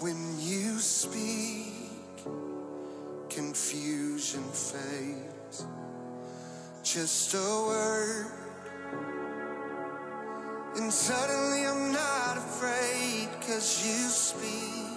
When you speak, confusion fades. Just a word, and suddenly I'm not afraid, cause you speak.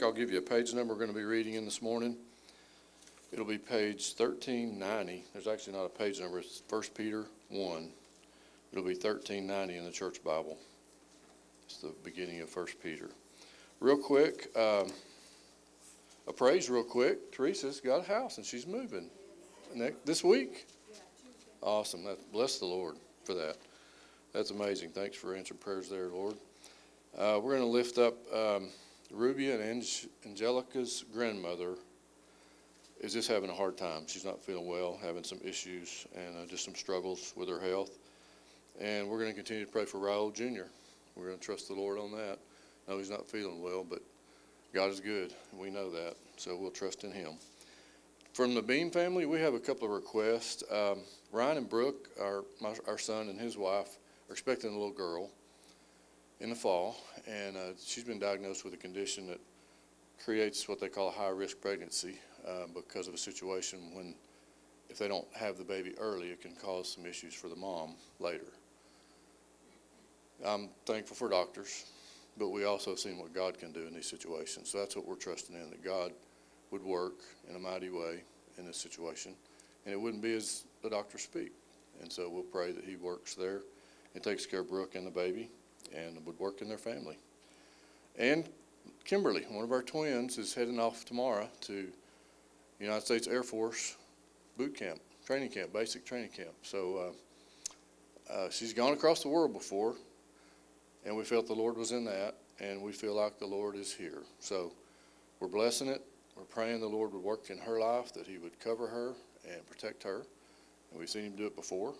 quick, I'll give you a page number we're going to be reading in this morning. It'll be page 1390. There's actually not a page number, it's 1 Peter 1. It'll be 1390 in the church Bible. It's the beginning of 1 Peter. Real quick, um, a praise real quick. Teresa's got a house and she's moving Next, this week. Awesome. That, bless the Lord for that. That's amazing. Thanks for answering prayers there, Lord. Uh, we're going to lift up. Um, Ruby and Ange- Angelica's grandmother is just having a hard time. She's not feeling well, having some issues, and uh, just some struggles with her health. And we're going to continue to pray for Raul Jr. We're going to trust the Lord on that. No, he's not feeling well, but God is good, we know that, so we'll trust in Him. From the Beam family, we have a couple of requests. Um, Ryan and Brooke, our my, our son and his wife, are expecting a little girl in the fall, and uh, she's been diagnosed with a condition that creates what they call a high risk pregnancy uh, because of a situation when, if they don't have the baby early, it can cause some issues for the mom later. I'm thankful for doctors, but we also seen what God can do in these situations. So that's what we're trusting in that God would work in a mighty way in this situation, and it wouldn't be as the doctors speak. And so we'll pray that He works there and takes care of Brooke and the baby and would work in their family. And Kimberly, one of our twins, is heading off tomorrow to United States Air Force boot camp, training camp, basic training camp. So uh, uh, she's gone across the world before, and we felt the Lord was in that, and we feel like the Lord is here. So we're blessing it. We're praying the Lord would work in her life, that He would cover her and protect her. And we've seen Him do it before,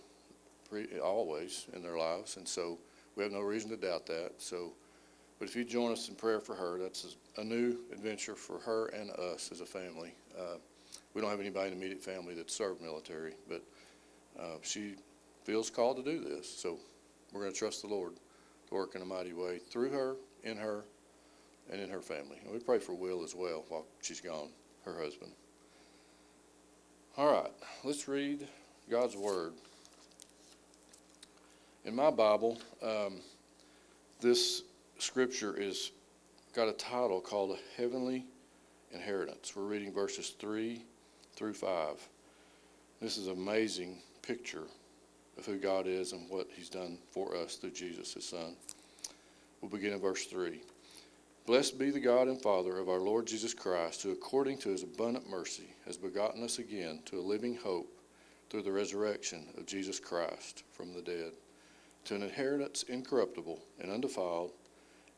pre- always in their lives, and so we have no reason to doubt that. So, but if you join us in prayer for her, that's a new adventure for her and us as a family. Uh, we don't have anybody in the immediate family that served military, but uh, she feels called to do this. So we're going to trust the Lord to work in a mighty way through her, in her, and in her family. And we pray for Will as well while she's gone, her husband. All right, let's read God's Word. In my Bible, um, this scripture is got a title called a heavenly inheritance. We're reading verses 3 through 5. This is an amazing picture of who God is and what He's done for us through Jesus, His Son. We'll begin in verse 3. Blessed be the God and Father of our Lord Jesus Christ, who according to His abundant mercy has begotten us again to a living hope through the resurrection of Jesus Christ from the dead, to an inheritance incorruptible and undefiled,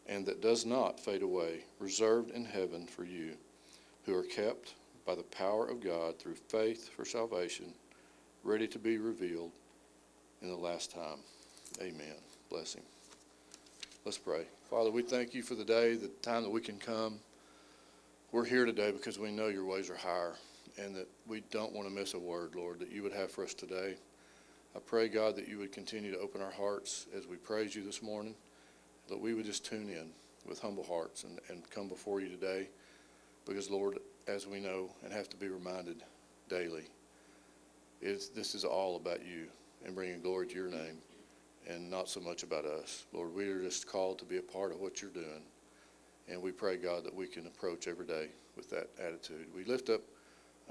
and that does not fade away, reserved in heaven for you, who are kept by the power of God through faith for salvation, ready to be revealed in the last time. Amen. Bless him. Let's pray. Father, we thank you for the day, the time that we can come. We're here today because we know your ways are higher and that we don't want to miss a word, Lord, that you would have for us today. I pray, God, that you would continue to open our hearts as we praise you this morning, that we would just tune in with humble hearts and, and come before you today because, Lord, as we know and have to be reminded daily, it's, this is all about you and bringing glory to your name and not so much about us. Lord, we are just called to be a part of what you're doing. And we pray, God, that we can approach every day with that attitude. We lift up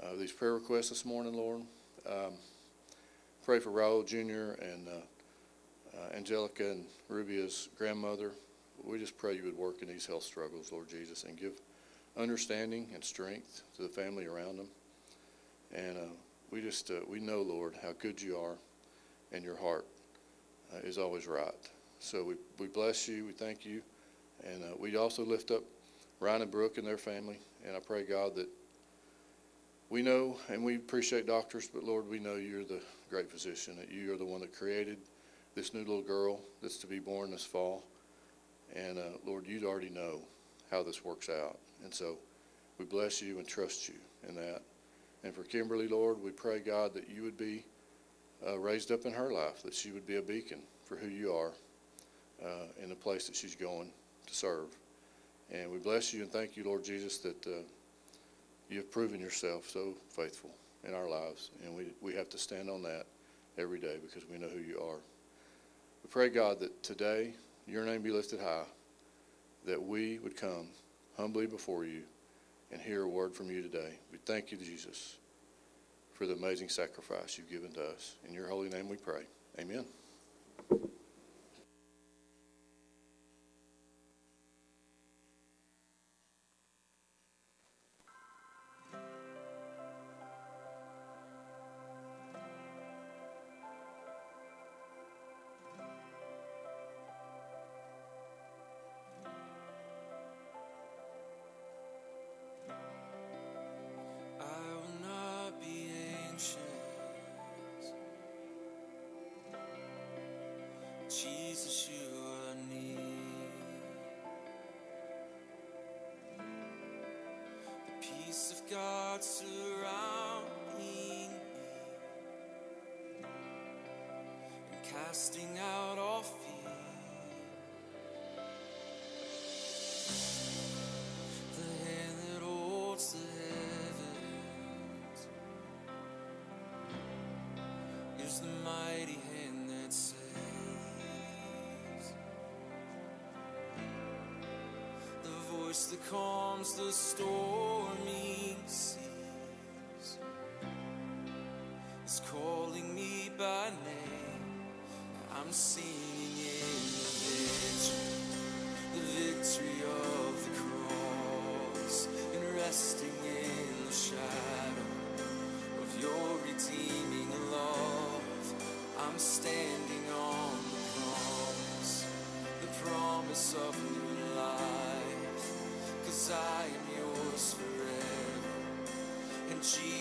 uh, these prayer requests this morning, Lord. Um, pray for Raul Jr. and uh, uh, Angelica and Rubia's grandmother. We just pray you would work in these health struggles, Lord Jesus, and give understanding and strength to the family around them. And uh, we just, uh, we know, Lord, how good you are and your heart is always right. So we, we bless you, we thank you, and uh, we also lift up Ryan and Brooke and their family, and I pray, God, that we know and we appreciate doctors, but Lord, we know you're the great physician, that you are the one that created this new little girl that's to be born this fall. And uh, Lord, you already know how this works out. And so we bless you and trust you in that. And for Kimberly, Lord, we pray, God, that you would be uh, raised up in her life, that she would be a beacon for who you are uh, in the place that she's going to serve. And we bless you and thank you, Lord Jesus, that uh, you have proven yourself so faithful in our lives. And we, we have to stand on that every day because we know who you are. We pray, God, that today your name be lifted high, that we would come humbly before you and hear a word from you today. We thank you, Jesus, for the amazing sacrifice you've given to us. In your holy name we pray. Amen. calms the stormy seas is calling me by name. I'm singing in the victory, the victory of the cross, and resting in the shadow of your redeeming love. I'm standing. Jesus.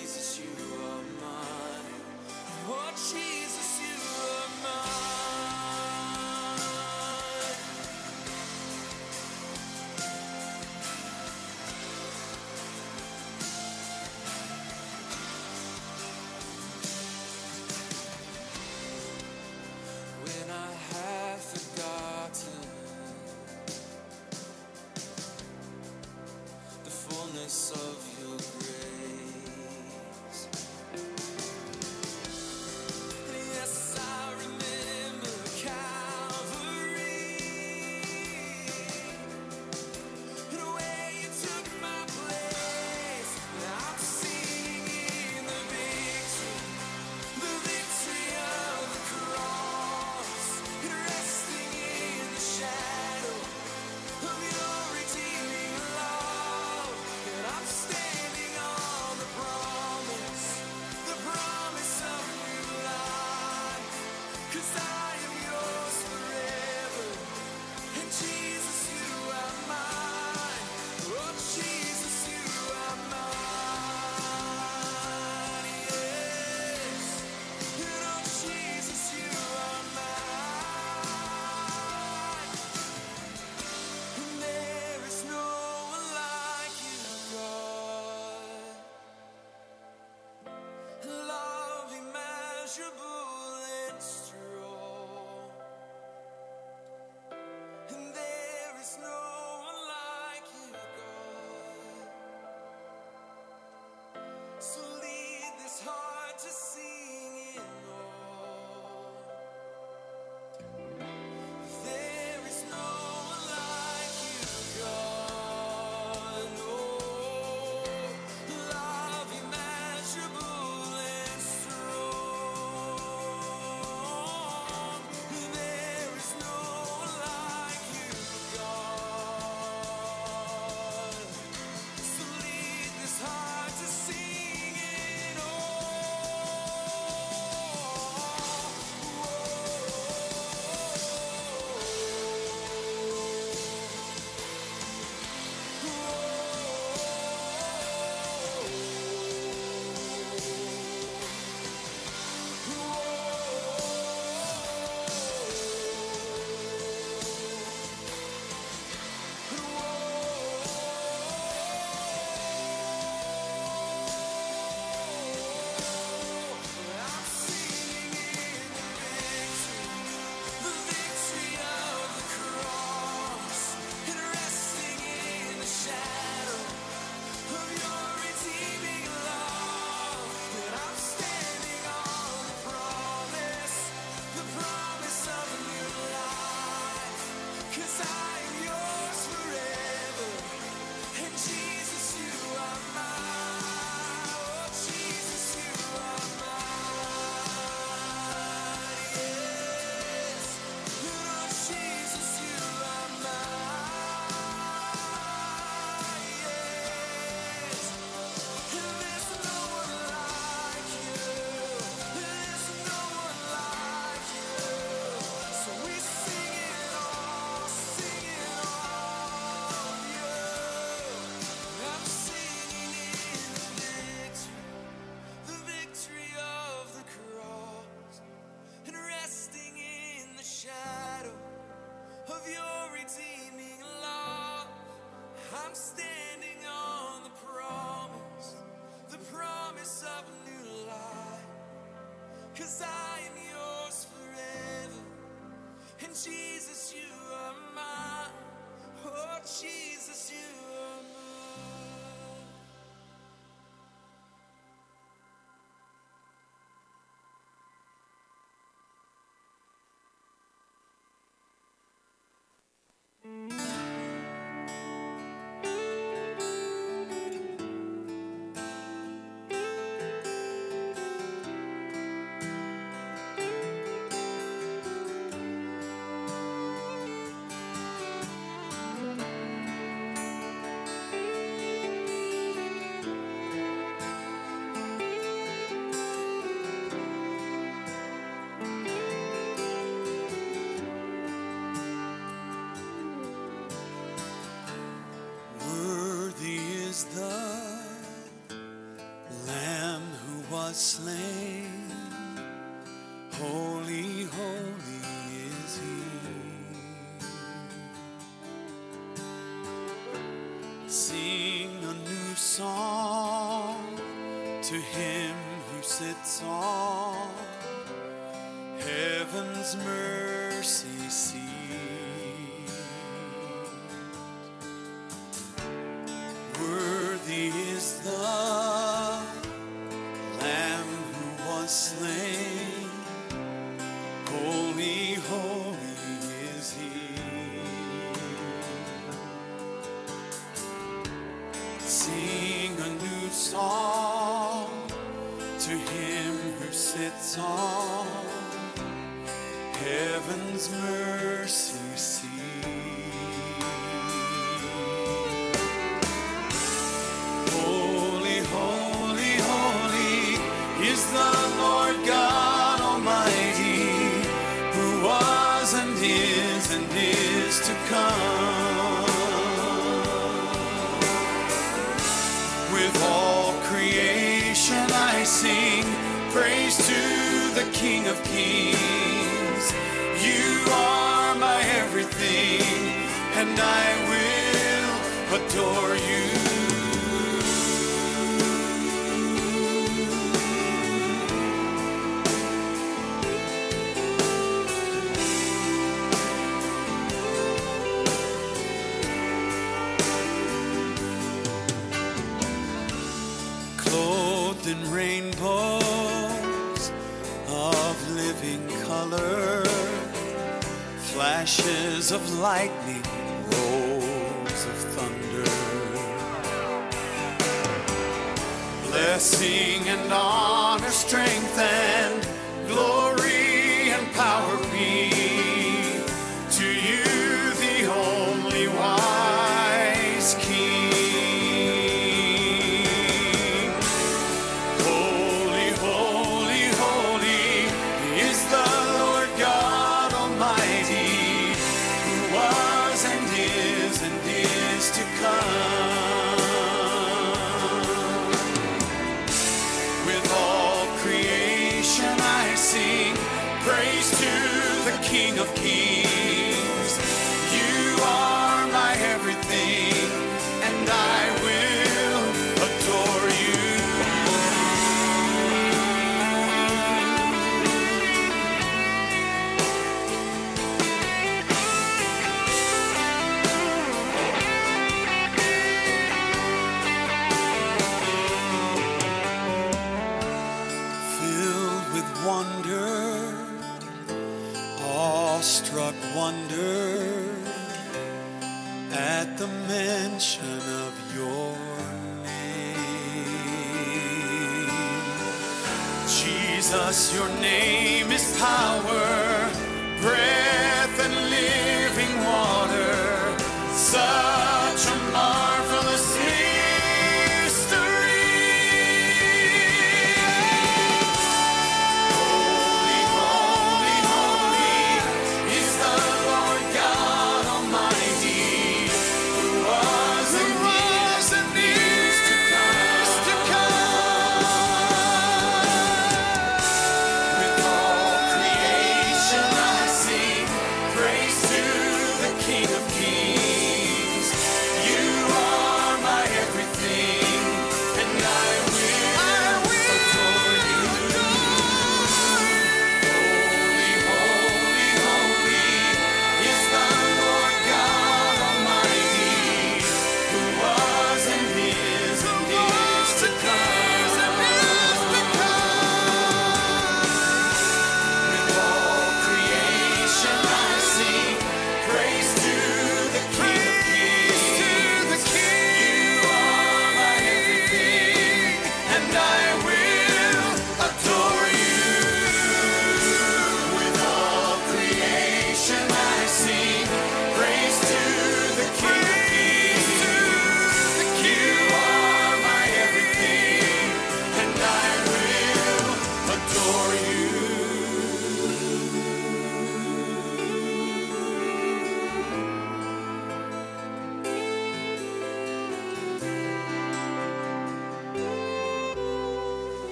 Slain. Slain.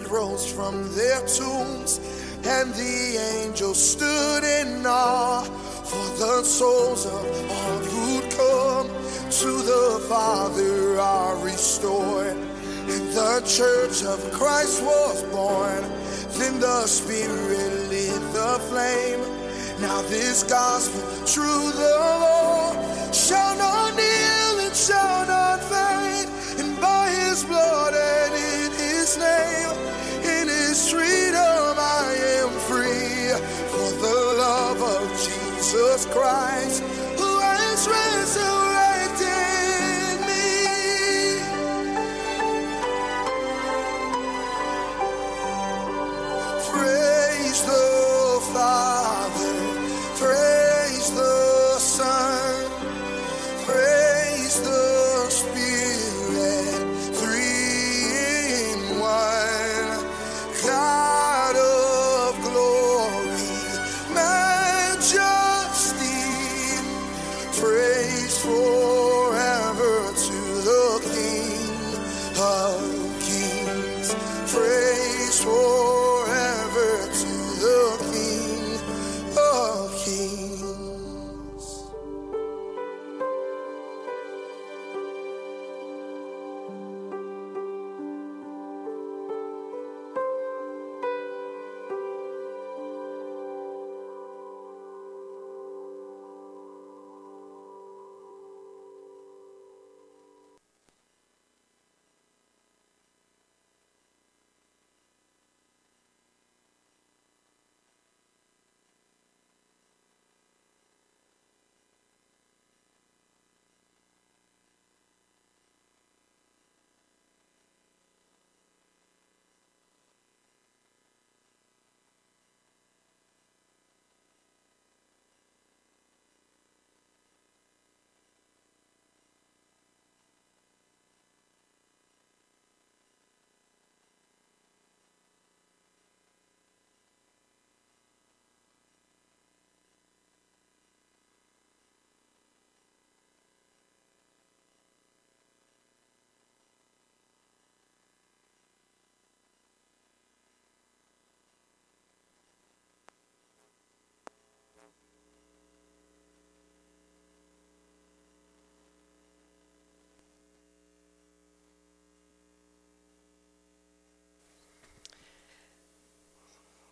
dead rose from their tombs, and the angels stood in awe, for the souls of all who'd come to the Father are restored. And the church of Christ was born, then the Spirit lit the flame. Now this gospel, true the Lord, shall not need.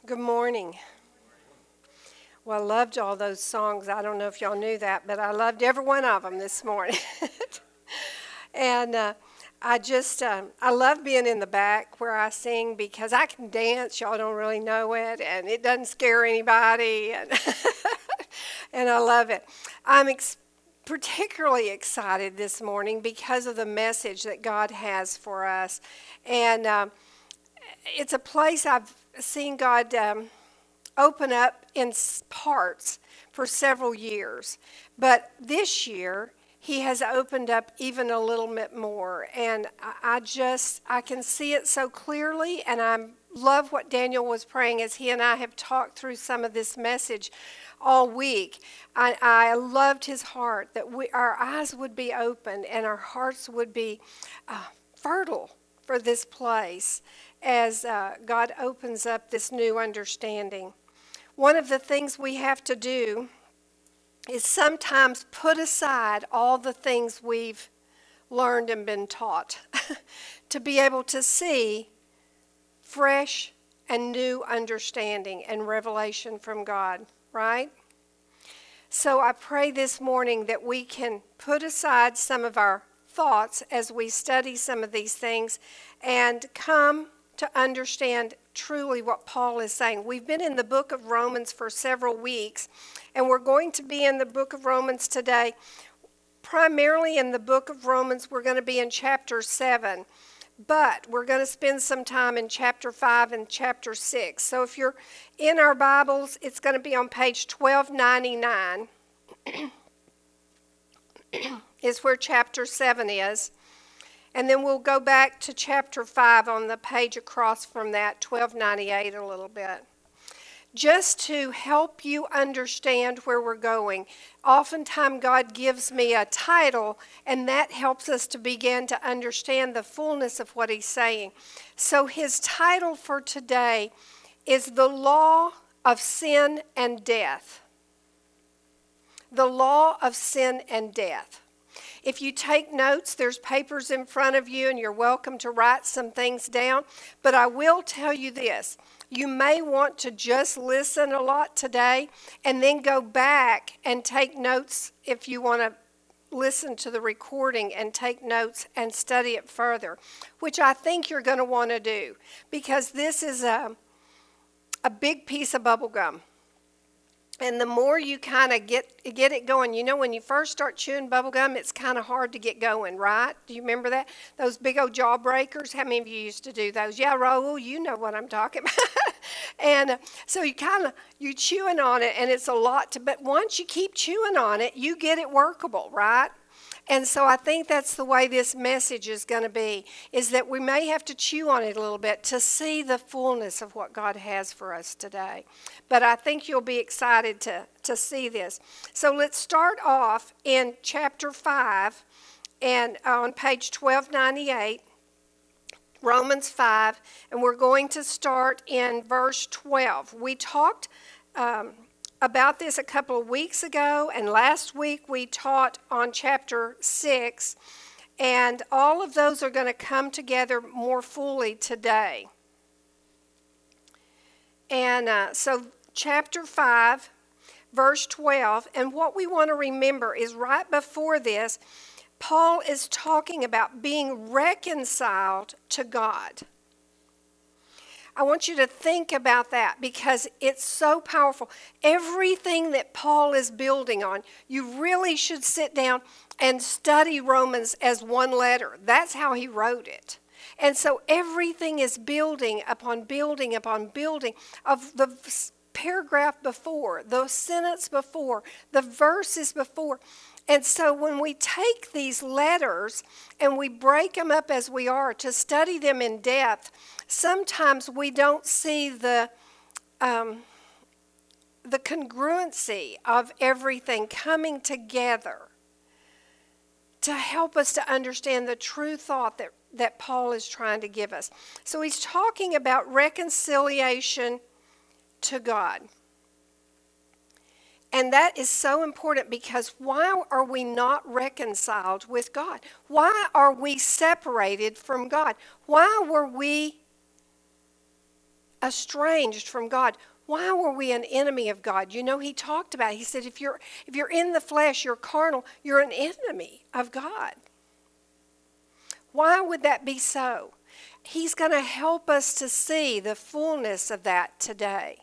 Good morning. Well, I loved all those songs. I don't know if y'all knew that, but I loved every one of them this morning. and uh, I just, uh, I love being in the back where I sing because I can dance. Y'all don't really know it, and it doesn't scare anybody. And, and I love it. I'm ex- particularly excited this morning because of the message that God has for us. And um, it's a place I've seen God um, open up in parts for several years. But this year, he has opened up even a little bit more. And I just, I can see it so clearly. And I love what Daniel was praying as he and I have talked through some of this message all week. I, I loved his heart that we, our eyes would be open and our hearts would be uh, fertile for this place as uh, God opens up this new understanding. One of the things we have to do is sometimes put aside all the things we've learned and been taught to be able to see fresh and new understanding and revelation from God, right? So I pray this morning that we can put aside some of our thoughts as we study some of these things and come to understand truly what Paul is saying. We've been in the book of Romans for several weeks, and we're going to be in the book of Romans today. Primarily in the book of Romans, we're going to be in chapter 7, but we're going to spend some time in chapter 5 and chapter 6. So if you're in our Bibles, it's going to be on page 1299. is where chapter 7 is. And then we'll go back to chapter 5 on the page across from that, 1298, a little bit. Just to help you understand where we're going. Oftentimes, God gives me a title, and that helps us to begin to understand the fullness of what He's saying. So, His title for today is The Law of Sin and Death. The Law of Sin and Death. If you take notes, there's papers in front of you, and you're welcome to write some things down. But I will tell you this you may want to just listen a lot today and then go back and take notes if you want to listen to the recording and take notes and study it further, which I think you're going to want to do because this is a, a big piece of bubble gum and the more you kind of get get it going you know when you first start chewing bubble gum it's kind of hard to get going right? Do you remember that? Those big old jawbreakers? How many of you used to do those? Yeah raul you know what i'm talking about. And so you kind of you chewing on it and it's a lot to but once you keep chewing on it you get it workable right and so I think that's the way this message is going to be is that we may have to chew on it a little bit to see the fullness of what God has for us today. But I think you'll be excited to, to see this. So let's start off in chapter 5 and on page 1298. Romans 5, and we're going to start in verse 12. We talked um, about this a couple of weeks ago, and last week we taught on chapter 6, and all of those are going to come together more fully today. And uh, so, chapter 5, verse 12, and what we want to remember is right before this, Paul is talking about being reconciled to God. I want you to think about that because it's so powerful. Everything that Paul is building on, you really should sit down and study Romans as one letter. That's how he wrote it. And so everything is building upon building upon building of the paragraph before, the sentence before, the verses before. And so when we take these letters and we break them up as we are to study them in depth, sometimes we don't see the um, the congruency of everything coming together to help us to understand the true thought that, that Paul is trying to give us. So he's talking about reconciliation to God. And that is so important because why are we not reconciled with God? Why are we separated from God? Why were we estranged from God. Why were we an enemy of God? You know, he talked about it. He said, if you're, if you're in the flesh, you're carnal, you're an enemy of God. Why would that be so? He's going to help us to see the fullness of that today.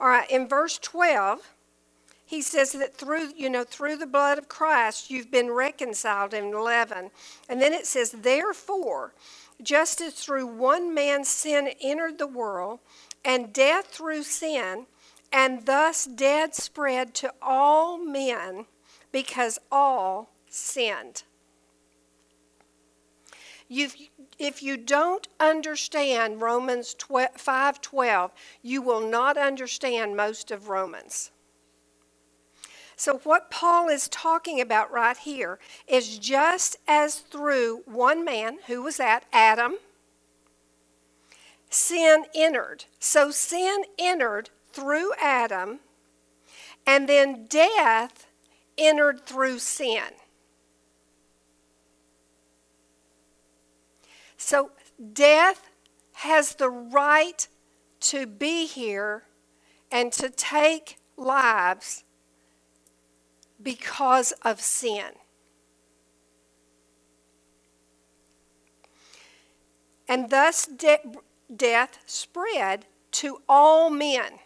All right, in verse 12, he says that through, you know, through the blood of Christ, you've been reconciled in 11. And then it says, therefore, just as through one man's sin entered the world, and death through sin, and thus death spread to all men because all sinned. You've, if you don't understand Romans 5:12, you will not understand most of Romans. So what Paul is talking about right here is just as through one man, who was that? Adam, sin entered. So sin entered through Adam, and then death entered through sin. So death has the right to be here and to take lives because of sin. And thus de- death spread to all men.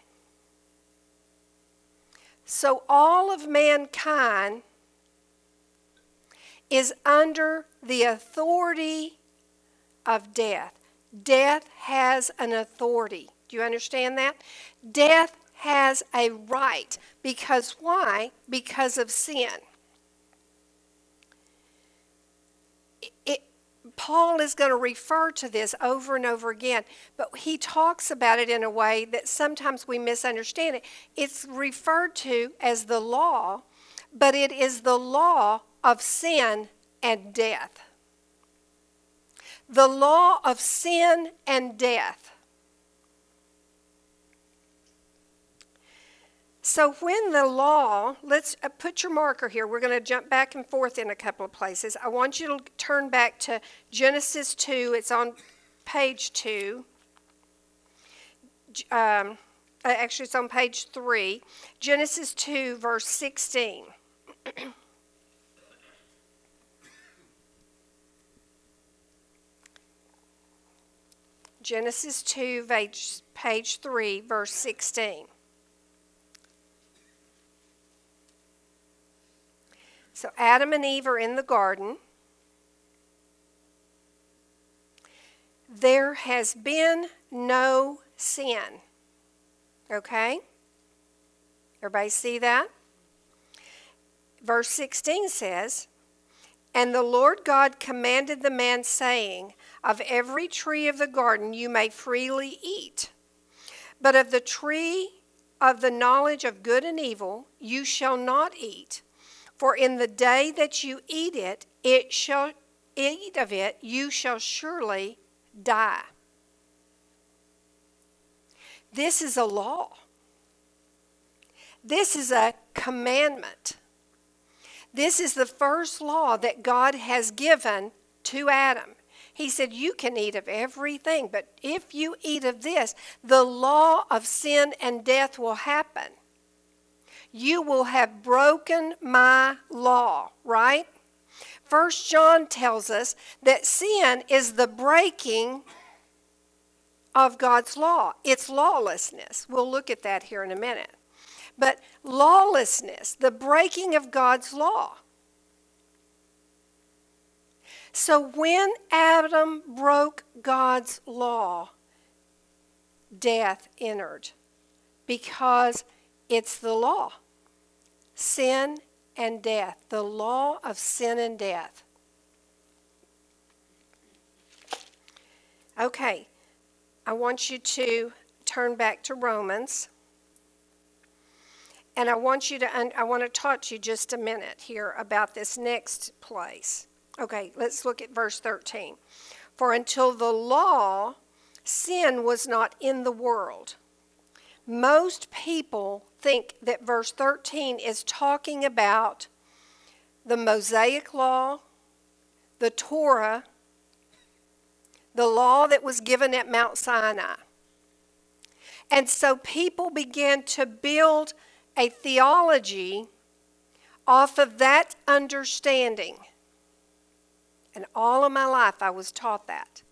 So all of mankind is under the authority of death. Death has an authority. Do you understand that? Death has a right. Because why? Because of sin. It, Paul is going to refer to this over and over again, but he talks about it in a way that sometimes we misunderstand it. It's referred to as the law, but it is the law of sin and death the law of sin and death. So, when the law, let's uh, put your marker here. We're going to jump back and forth in a couple of places. I want you to turn back to Genesis 2. It's on page 2. Um, uh, actually, it's on page 3. Genesis 2, verse 16. Genesis 2, page, page 3, verse 16. So Adam and Eve are in the garden. There has been no sin. Okay? Everybody see that? Verse 16 says, And the Lord God commanded the man, saying, of every tree of the garden you may freely eat, but of the tree of the knowledge of good and evil you shall not eat. For in the day that you eat it, it shall eat of it, you shall surely die. This is a law. This is a commandment. This is the first law that God has given to Adam. He said, You can eat of everything, but if you eat of this, the law of sin and death will happen. You will have broken my law, right? First John tells us that sin is the breaking of God's law. It's lawlessness. We'll look at that here in a minute. But lawlessness, the breaking of God's law. So when Adam broke God's law, death entered because it's the law sin and death, the law of sin and death. Okay, I want you to turn back to Romans. And I want you to I want to talk to you just a minute here about this next place. Okay, let's look at verse 13. For until the law, sin was not in the world. Most people think that verse 13 is talking about the Mosaic law, the Torah, the law that was given at Mount Sinai. And so people began to build a theology off of that understanding. And all of my life I was taught that.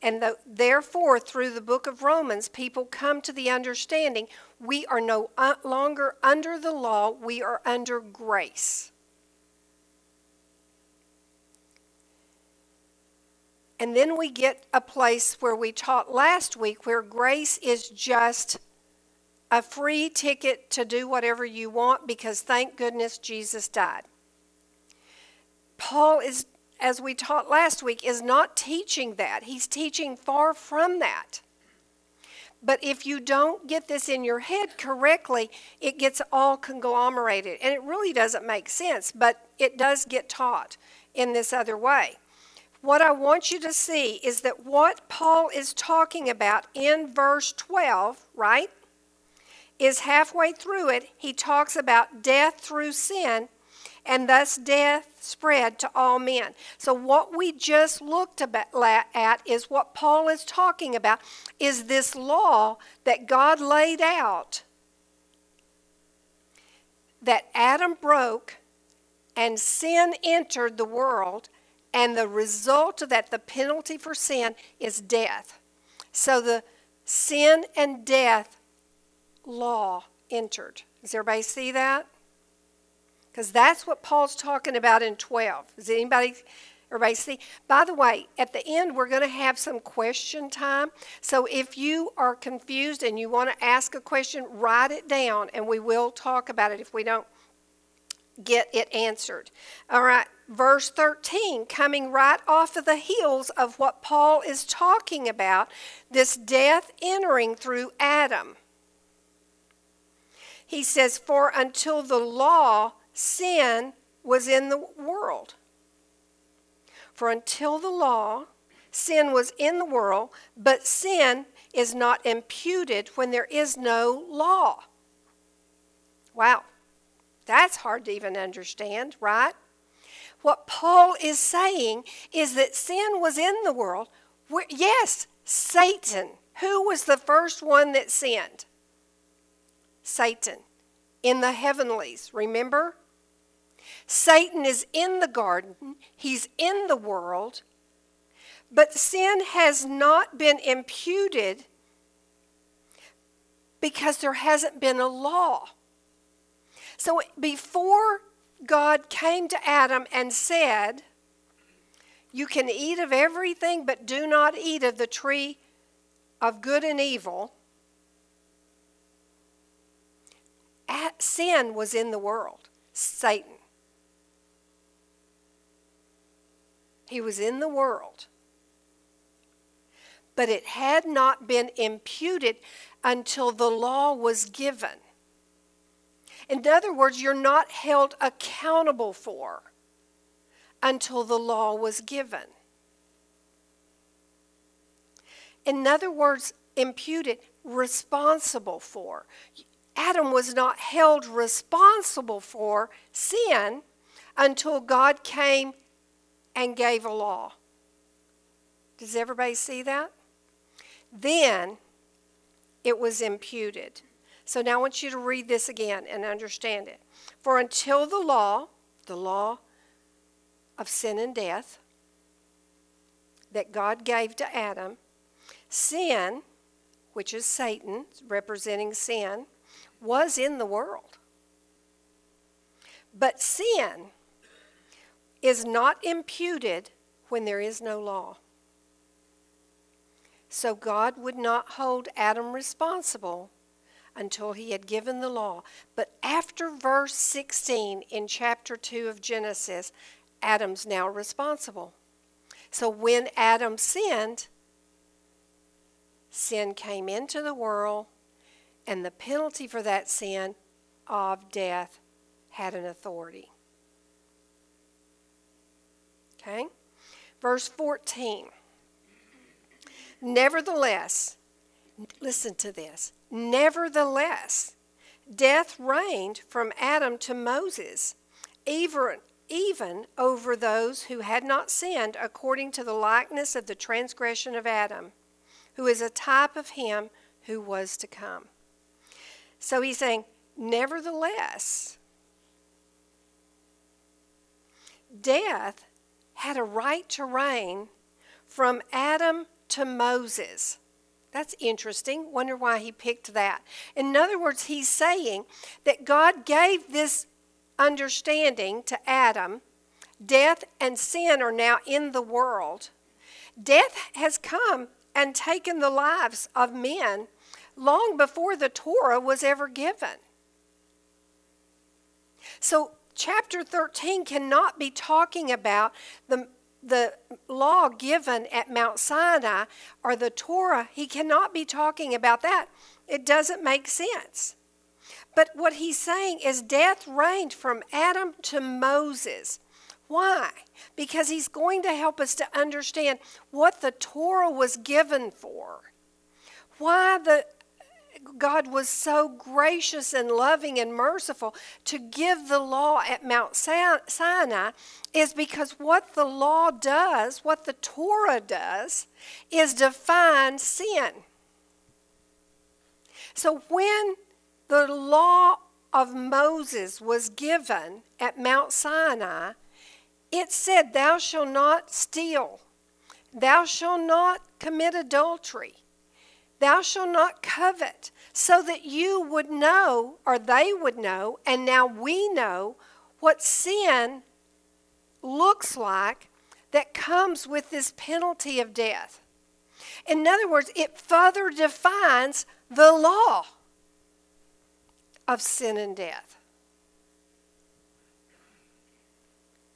And the, therefore, through the book of Romans, people come to the understanding we are no uh, longer under the law, we are under grace. And then we get a place where we taught last week where grace is just a free ticket to do whatever you want because thank goodness Jesus died. Paul is, as we taught last week, is not teaching that. He's teaching far from that. But if you don't get this in your head correctly, it gets all conglomerated. And it really doesn't make sense, but it does get taught in this other way what I want you to see is that what Paul is talking about in verse 12, right, is halfway through it, he talks about death through sin, and thus death spread to all men. So, what we just looked at is what Paul is talking about is this law that God laid out that Adam broke and sin entered the world and the result of that, the penalty for sin, is death. So the sin and death law entered. Does everybody see that? Because that's what Paul's talking about in 12. Does anybody, everybody see? By the way, at the end, we're going to have some question time. So if you are confused and you want to ask a question, write it down and we will talk about it if we don't get it answered. All right, verse 13, coming right off of the heels of what Paul is talking about this death entering through Adam. He says, For until the law, sin was in the world. For until the law, sin was in the world, but sin is not imputed when there is no law. Wow. That's hard to even understand, right? What Paul is saying is that sin was in the world. Yes, Satan. Who was the first one that sinned? Satan. In the heavenlies, remember? Satan is in the garden, he's in the world, but sin has not been imputed because there hasn't been a law. So before God came to Adam and said, You can eat of everything, but do not eat of the tree of good and evil. sin was in the world, Satan. He was in the world. But it had not been imputed until the law was given. In other words, you're not held accountable for until the law was given. In other words, imputed, responsible for. Adam was not held responsible for sin until God came and gave a law. Does everybody see that? Then it was imputed. So now I want you to read this again and understand it. For until the law, the law of sin and death that God gave to Adam, sin, which is Satan representing sin, was in the world. But sin is not imputed when there is no law. So God would not hold Adam responsible until he had given the law. But after verse 16 in chapter 2 of Genesis, Adam's now responsible. So when Adam sinned, sin came into the world, and the penalty for that sin of death had an authority. Okay? Verse 14. Nevertheless, listen to this. Nevertheless, death reigned from Adam to Moses, even, even over those who had not sinned according to the likeness of the transgression of Adam, who is a type of him who was to come. So he's saying, nevertheless, death had a right to reign from Adam to Moses. That's interesting. Wonder why he picked that. In other words, he's saying that God gave this understanding to Adam. Death and sin are now in the world. Death has come and taken the lives of men long before the Torah was ever given. So, chapter 13 cannot be talking about the, the law given at Mount Sinai or the Torah. He cannot be talking about that. It doesn't make sense. But what he's saying is death reigned from Adam to Moses. Why? Because he's going to help us to understand what the Torah was given for. Why the God was so gracious and loving and merciful to give the law at Mount Sinai is because what the law does, what the Torah does, is define sin. So when the law of Moses was given at Mount Sinai, it said, Thou shalt not steal, thou shalt not commit adultery, thou shalt not covet, so that you would know, or they would know, and now we know what sin looks like that comes with this penalty of death. In other words, it further defines the law of sin and death.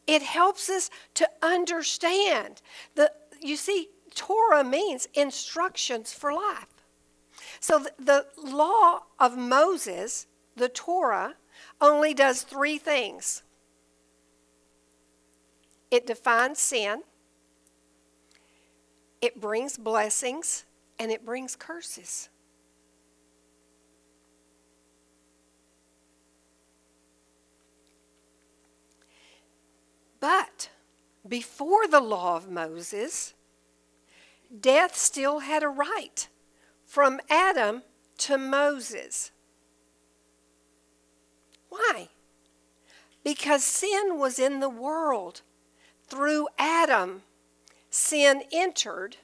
It helps us to understand. The, you see, Torah means instructions for life. So the, the law of Moses, the Torah, only does three things. It defines sin, it brings blessings, and it brings curses. But before the law of Moses, death still had a right from Adam to Moses. Why? Because sin was in the world. Through Adam, sin entered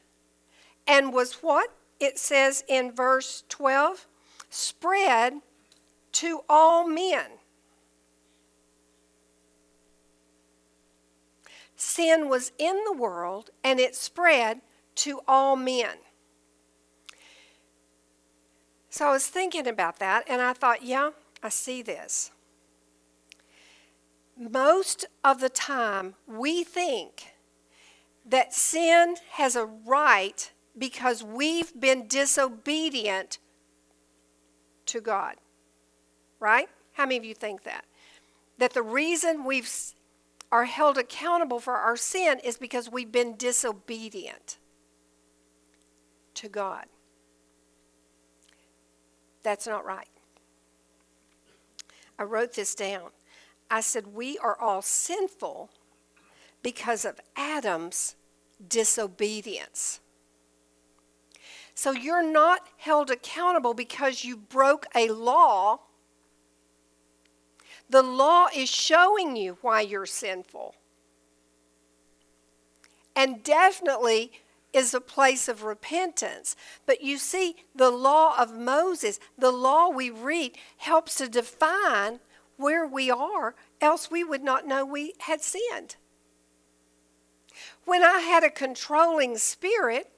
and was what? It says in verse 12 spread to all men. sin was in the world and it spread to all men. So I was thinking about that and I thought, yeah, I see this. Most of the time, we think that sin has a right because we've been disobedient to God. Right? How many of you think that? That the reason we've are held accountable for our sin is because we've been disobedient to God. That's not right. I wrote this down. I said, We are all sinful because of Adam's disobedience. So you're not held accountable because you broke a law the law is showing you why you're sinful. And definitely is a place of repentance. But you see, the law of Moses, the law we read, helps to define where we are, else we would not know we had sinned. When I had a controlling spirit,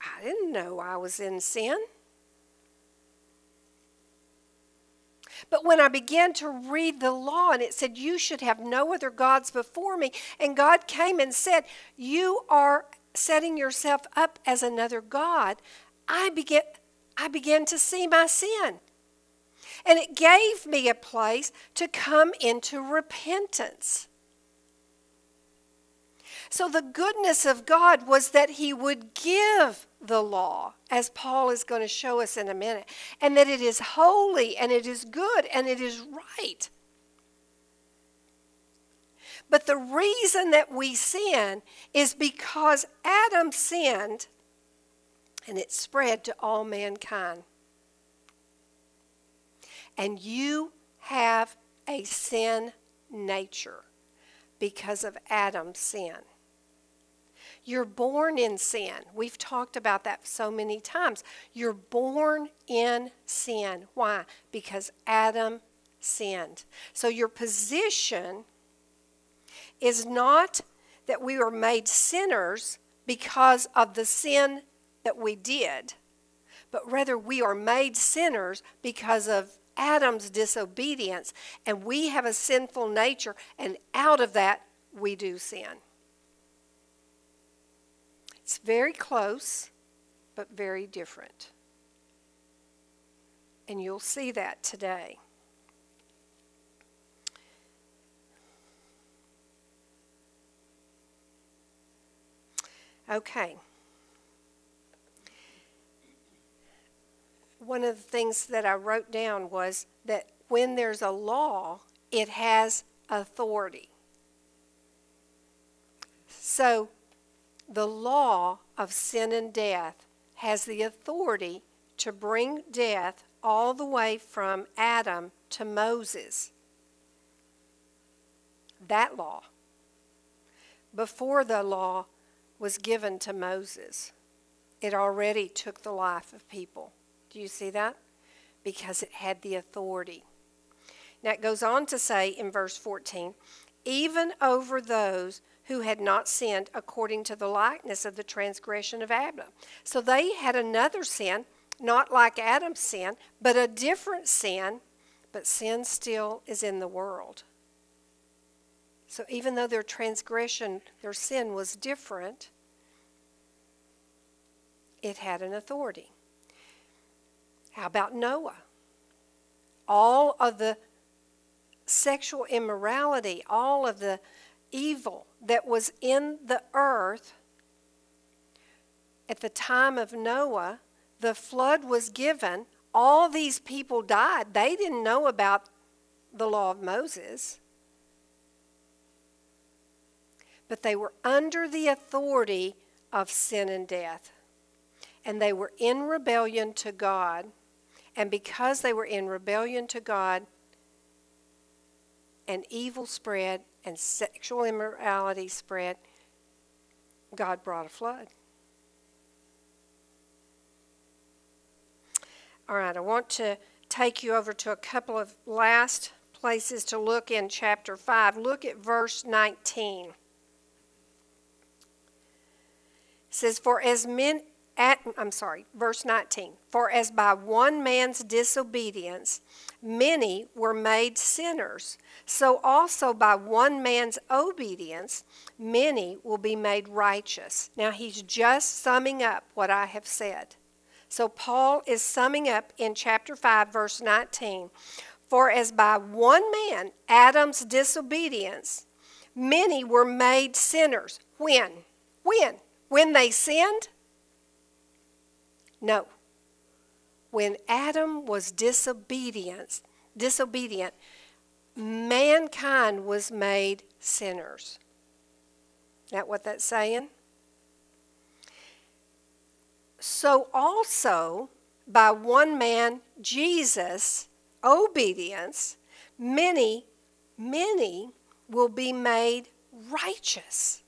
I didn't know I was in sin. But when I began to read the law and it said, You should have no other gods before me, and God came and said, You are setting yourself up as another God, I began, I began to see my sin. And it gave me a place to come into repentance. So the goodness of God was that He would give the law, as Paul is going to show us in a minute, and that it is holy and it is good and it is right. But the reason that we sin is because Adam sinned and it spread to all mankind. And you have a sin nature because of Adam's sin. You're born in sin. We've talked about that so many times. You're born in sin. Why? Because Adam sinned. So your position is not that we were made sinners because of the sin that we did, but rather we are made sinners because of Adam's disobedience, and we have a sinful nature, and out of that, we do sin. It's very close, but very different. And you'll see that today. Okay. One of the things that I wrote down was that when there's a law, it has authority. So the law of sin and death has the authority to bring death all the way from Adam to Moses. That law. Before the law was given to Moses, it already took the life of people. Do you see that? Because it had the authority. Now it goes on to say in verse 14, even over those who had not sinned according to the likeness of the transgression of Adam. So they had another sin, not like Adam's sin, but a different sin, but sin still is in the world. So even though their transgression, their sin was different, it had an authority. How about Noah? All of the sexual immorality, all of the evil that was in the earth at the time of Noah, the flood was given. All these people died. They didn't know about the law of Moses. But they were under the authority of sin and death. And they were in rebellion to God. And because they were in rebellion to God, and evil spread and sexual immorality spread, God brought a flood. All right, I want to take you over to a couple of last places to look in chapter 5. Look at verse 19. It says, For as men, at, I'm sorry, verse 19. For as by one man's disobedience many were made sinners, so also by one man's obedience many will be made righteous. Now he's just summing up what I have said. So Paul is summing up in chapter 5, verse 19. For as by one man, Adam's disobedience, many were made sinners. When? When? When they sinned? No. When Adam was disobedient, disobedient, mankind was made sinners. Is that what that's saying? So also by one man, Jesus, obedience, many, many will be made righteous.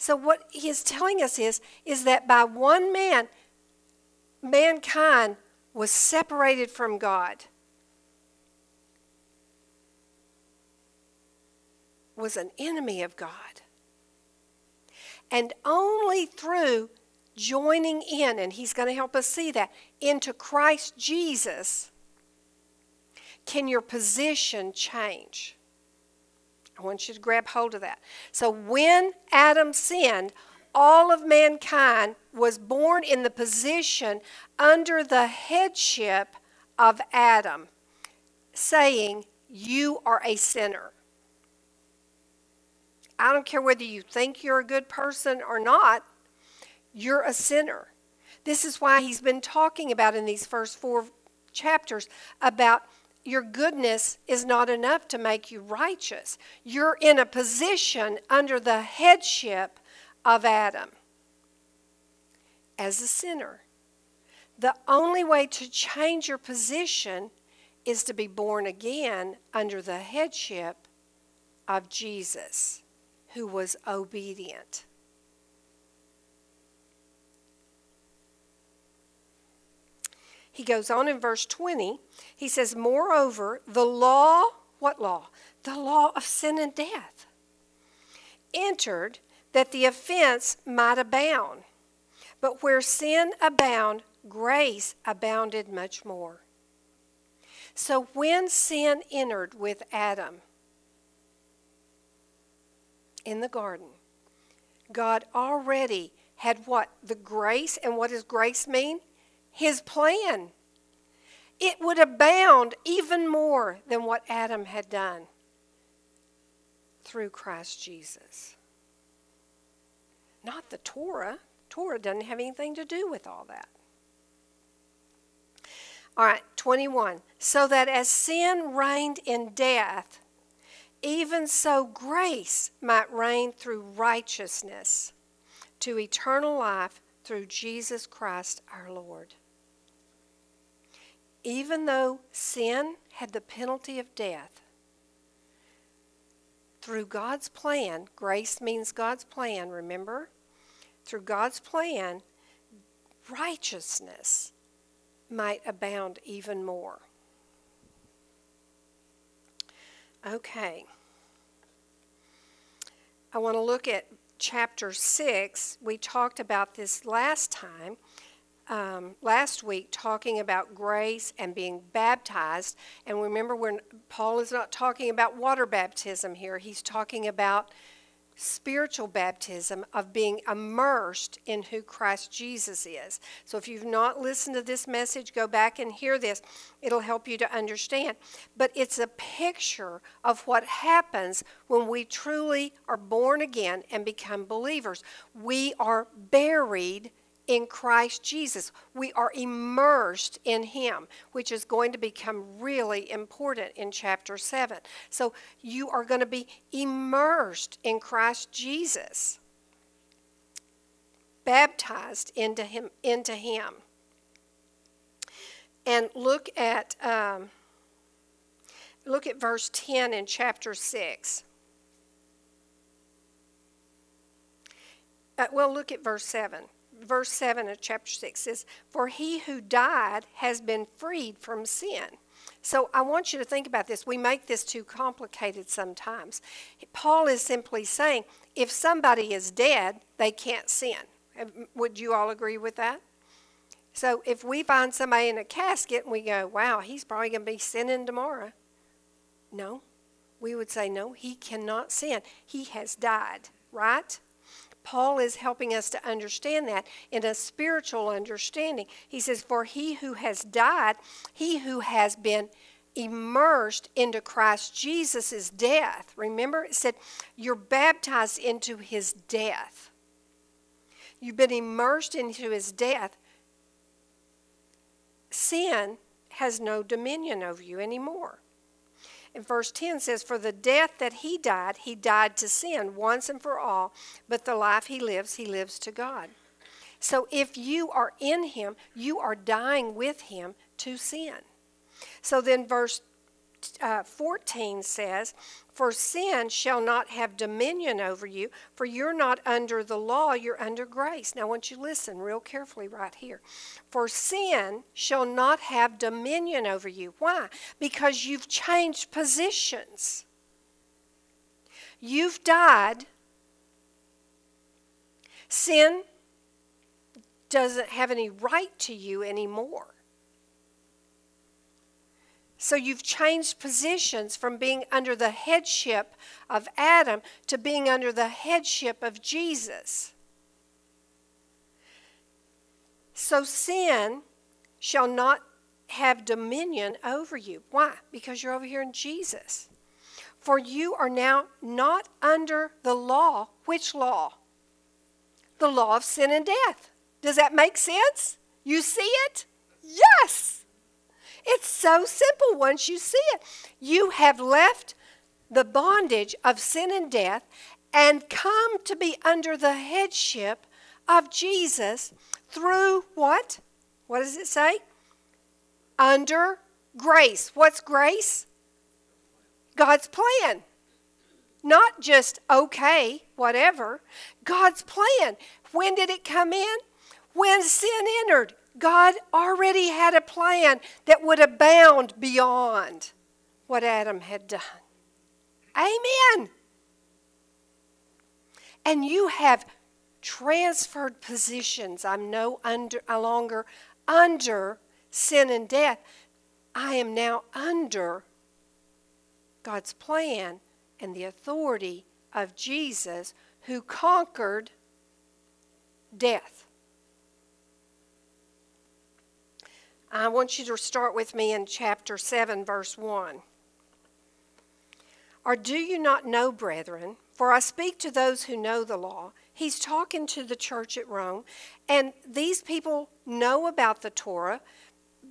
So what he is telling us is, is that by one man, mankind was separated from God, was an enemy of God. And only through joining in, and he's going to help us see that, into Christ Jesus, can your position change. I want you to grab hold of that. So when Adam sinned, all of mankind was born in the position under the headship of Adam, saying, You are a sinner. I don't care whether you think you're a good person or not, you're a sinner. This is why he's been talking about in these first four chapters about your goodness is not enough to make you righteous. You're in a position under the headship of Adam. as a sinner. The only way to change your position is to be born again under the headship of Jesus, who was obedient. He goes on in verse 20. He says, Moreover, the law, what law? The law of sin and death entered that the offense might abound. But where sin abound, grace abounded much more. So when sin entered with Adam in the garden, God already had what? The grace. And what does grace mean? His plan. It would abound even more than what Adam had done through Christ Jesus. Not the Torah. Torah doesn't have anything to do with all that. All right, 21. So that as sin reigned in death, even so grace might reign through righteousness to eternal life through Jesus Christ our Lord. Even though sin had the penalty of death, through God's plan, grace means God's plan, remember? Through God's plan, righteousness might abound even more. Okay. I want to look at chapter 6. We talked about this last time, um, last week, talking about grace and being baptized. And remember, when Paul is not talking about water baptism here, he's talking about spiritual baptism of being immersed in who Christ Jesus is. So if you've not listened to this message, go back and hear this. It'll help you to understand. But it's a picture of what happens when we truly are born again and become believers. We are buried in Christ Jesus. We are immersed in Him, which is going to become really important in chapter 7. So you are going to be immersed in Christ Jesus, baptized into Him. Into him. And look at. Um, look at verse 10 in chapter 6. Uh, well, look at verse 7 verse 7 of chapter 6 says, For he who died has been freed from sin. So I want you to think about this. We make this too complicated sometimes. Paul is simply saying if somebody is dead, they can't sin. Would you all agree with that? So if we find somebody in a casket and we go, wow, he's probably going to be sinning tomorrow. No, we would say, no, he cannot sin. He has died, right? Paul is helping us to understand that in a spiritual understanding. He says, For he who has died, he who has been immersed into Christ Jesus' death. Remember, it said, You're baptized into his death. You've been immersed into his death. Sin has no dominion over you anymore. And verse 10 says, For the death that he died, he died to sin once and for all, but the life he lives, he lives to God. So if you are in him, you are dying with him to sin. So then verse uh, 14 says, For sin shall not have dominion over you, for you're not under the law, you're under grace. Now, I want you to listen real carefully right here. For sin shall not have dominion over you. Why? Because you've changed positions. You've died. Sin doesn't have any right to you anymore. So you've changed positions from being under the headship of Adam to being under the headship of Jesus. So sin shall not have dominion over you. Why? Because you're over here in Jesus. For you are now not under the law. Which law? The law of sin and death. Does that make sense? You see it? Yes. It's so simple once you see it. You have left the bondage of sin and death and come to be under the headship of Jesus through what? What does it say? Under grace. What's grace? God's plan. Not just okay, whatever. God's plan. When did it come in? When sin entered. God already had a plan that would abound beyond what Adam had done. Amen. And you have transferred positions. I'm no under longer under sin and death. I am now under God's plan and the authority of Jesus who conquered death. I want you to start with me in chapter 7, verse 1. Or do you not know, brethren? For I speak to those who know the law. He's talking to the church at Rome, and these people know about the Torah.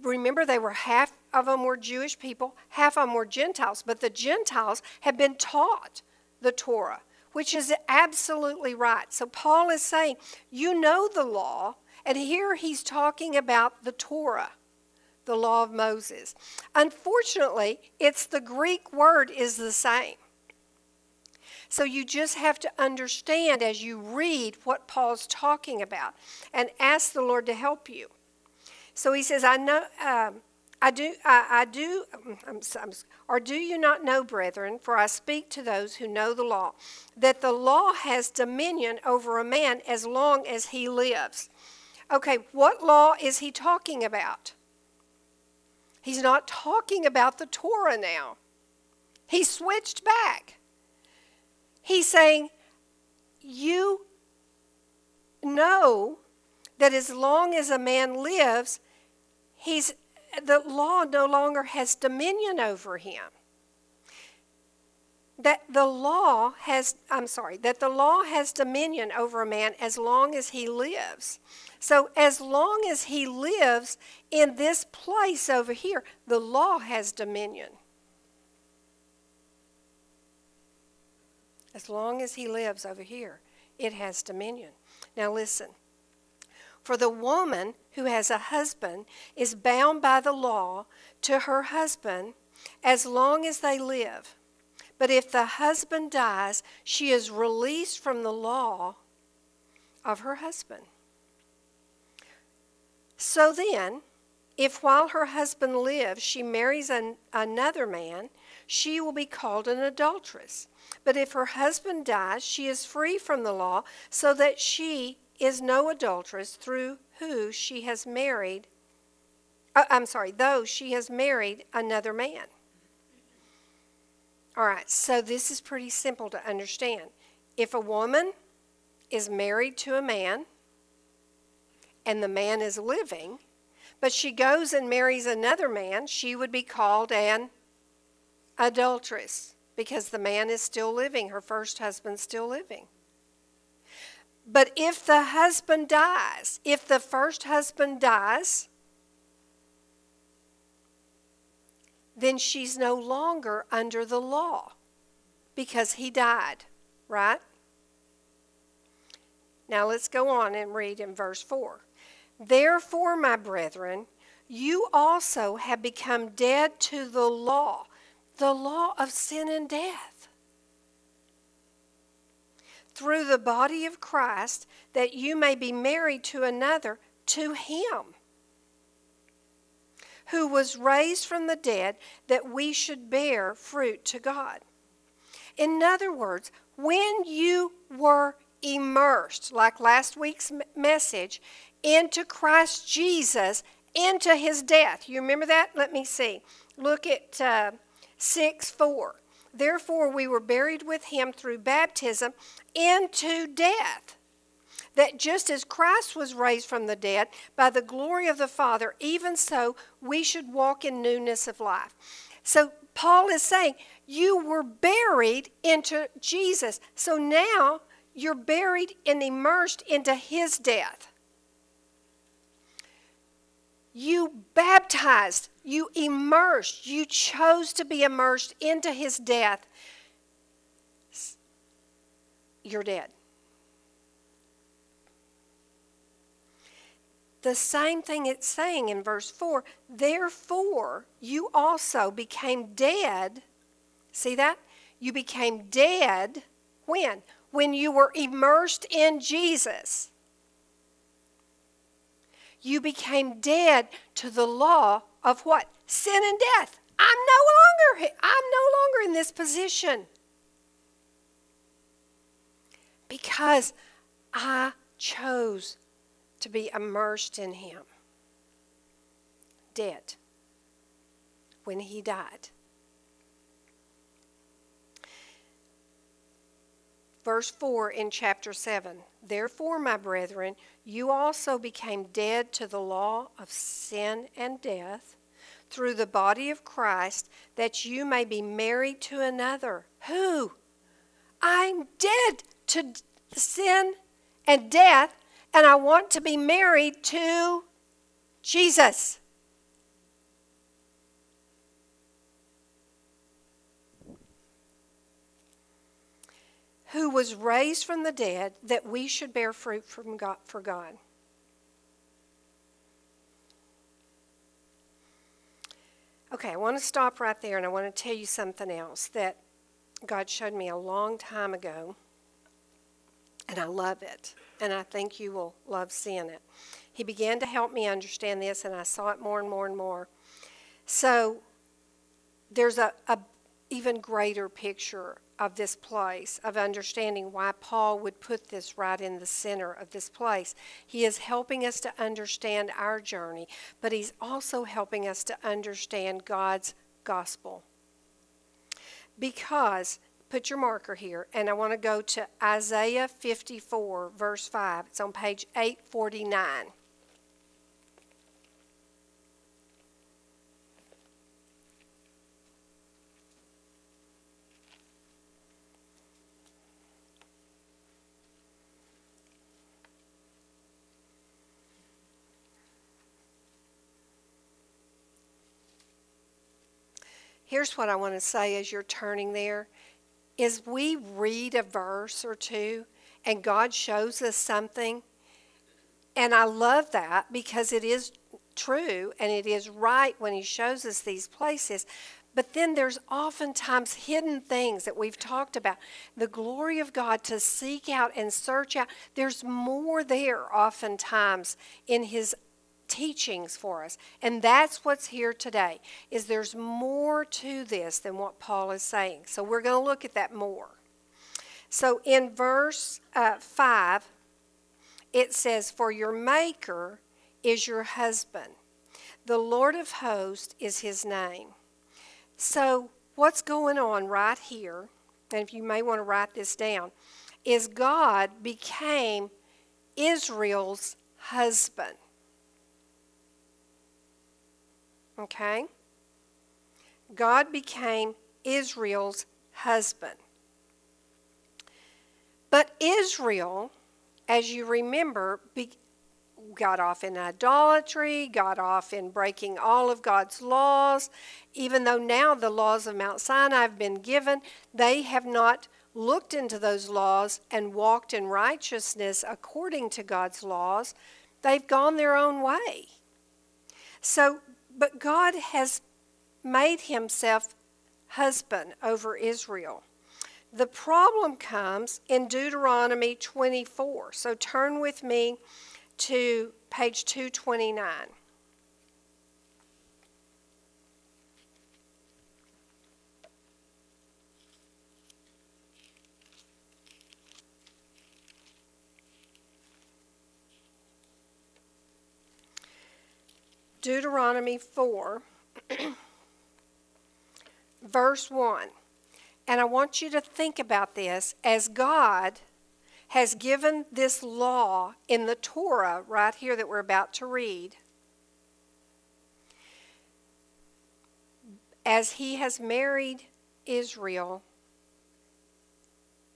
Remember, they were half of them were Jewish people, half of them were Gentiles, but the Gentiles have been taught the Torah, which is absolutely right. So Paul is saying, You know the law, and here he's talking about the Torah the law of Moses. Unfortunately, it's the Greek word is the same. So you just have to understand as you read what Paul's talking about and ask the Lord to help you. So he says, I know. Um, I do, I, I do, I'm, I'm, or do you not know, brethren, for I speak to those who know the law, that the law has dominion over a man as long as he lives. Okay, what law is he talking about? He's not talking about the Torah now. He switched back. He's saying, You know that as long as a man lives, he's, the law no longer has dominion over him. That the law has, I'm sorry, that the law has dominion over a man as long as he lives. So, as long as he lives in this place over here, the law has dominion. As long as he lives over here, it has dominion. Now, listen. For the woman who has a husband is bound by the law to her husband as long as they live. But if the husband dies, she is released from the law of her husband. So then, if while her husband lives she marries an, another man, she will be called an adulteress. But if her husband dies, she is free from the law, so that she is no adulteress through who she has married. Uh, I'm sorry, though she has married another man. All right, so this is pretty simple to understand. If a woman is married to a man, and the man is living, but she goes and marries another man, she would be called an adulteress because the man is still living, her first husband's still living. But if the husband dies, if the first husband dies, then she's no longer under the law because he died, right? Now let's go on and read in verse 4. Therefore, my brethren, you also have become dead to the law, the law of sin and death, through the body of Christ, that you may be married to another, to him who was raised from the dead, that we should bear fruit to God. In other words, when you were immersed, like last week's message, into Christ Jesus, into his death. You remember that? Let me see. Look at uh, 6 4. Therefore, we were buried with him through baptism into death. That just as Christ was raised from the dead by the glory of the Father, even so we should walk in newness of life. So, Paul is saying, You were buried into Jesus. So now you're buried and immersed into his death. You baptized, you immersed, you chose to be immersed into his death. You're dead. the same thing it's saying in verse 4 therefore you also became dead see that you became dead when when you were immersed in jesus you became dead to the law of what? Sin and death. I'm no longer i'm no longer in this position. Because i chose to be immersed in Him. Dead. When He died. Verse 4 in chapter 7 Therefore, my brethren, you also became dead to the law of sin and death through the body of Christ, that you may be married to another. Who? I'm dead to sin and death and I want to be married to Jesus. Who was raised from the dead that we should bear fruit from God, for God. Okay, I want to stop right there and I want to tell you something else that God showed me a long time ago, and I love it and I think you will love seeing it. He began to help me understand this, and I saw it more and more and more. So there's a, a even greater picture of this place, of understanding why Paul would put this right in the center of this place. He is helping us to understand our journey, but he's also helping us to understand God's gospel. Because put your marker here, and I want to go to Isaiah 54, verse 5. It's on page 849. Here's what I want to say as you're turning there is we read a verse or two and God shows us something. And I love that because it is true and it is right when He shows us these places. But then there's oftentimes hidden things that we've talked about. The glory of God to seek out and search out. There's more there oftentimes in His teachings for us. And that's what's here today. Is there's more to this than what Paul is saying. So we're going to look at that more. So in verse uh, 5, it says, For your maker is your husband. The Lord of hosts is his name. So what's going on right here, and if you may want to write this down, is God became Israel's husband. Okay? God became Israel's husband. But Israel, as you remember, be, got off in idolatry, got off in breaking all of God's laws. Even though now the laws of Mount Sinai have been given, they have not looked into those laws and walked in righteousness according to God's laws. They've gone their own way. So but God has made himself husband over Israel. The problem comes in Deuteronomy 24. So turn with me to page 229. Deuteronomy 4, verse 1. And I want you to think about this as God has given this law in the Torah right here that we're about to read. As he has married Israel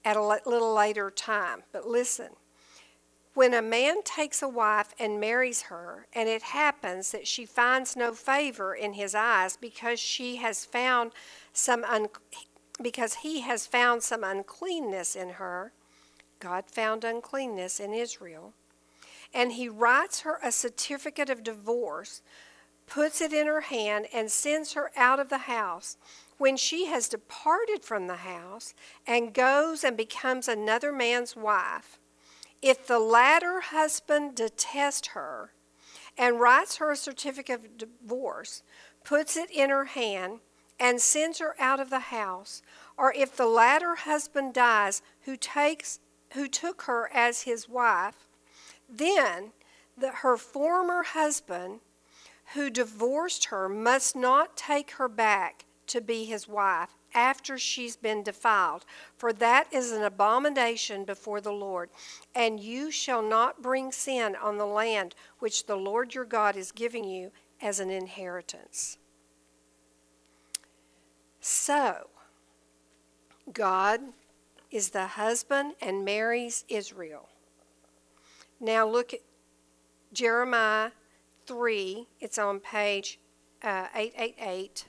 at a little later time. But listen, when a man takes a wife and marries her, and it happens that she finds no favor in his eyes because she has found some un- because he has found some uncleanness in her, God found uncleanness in Israel. and he writes her a certificate of divorce, puts it in her hand, and sends her out of the house. When she has departed from the house and goes and becomes another man's wife, if the latter husband detests her and writes her a certificate of divorce, puts it in her hand, and sends her out of the house, or if the latter husband dies who takes who took her as his wife, then the, her former husband who divorced her must not take her back to be his wife after she's been defiled, for that is an abomination before the Lord. And you shall not bring sin on the land which the Lord your God is giving you as an inheritance. So, God is the husband and marries Israel. Now look at Jeremiah 3, it's on page uh, 888.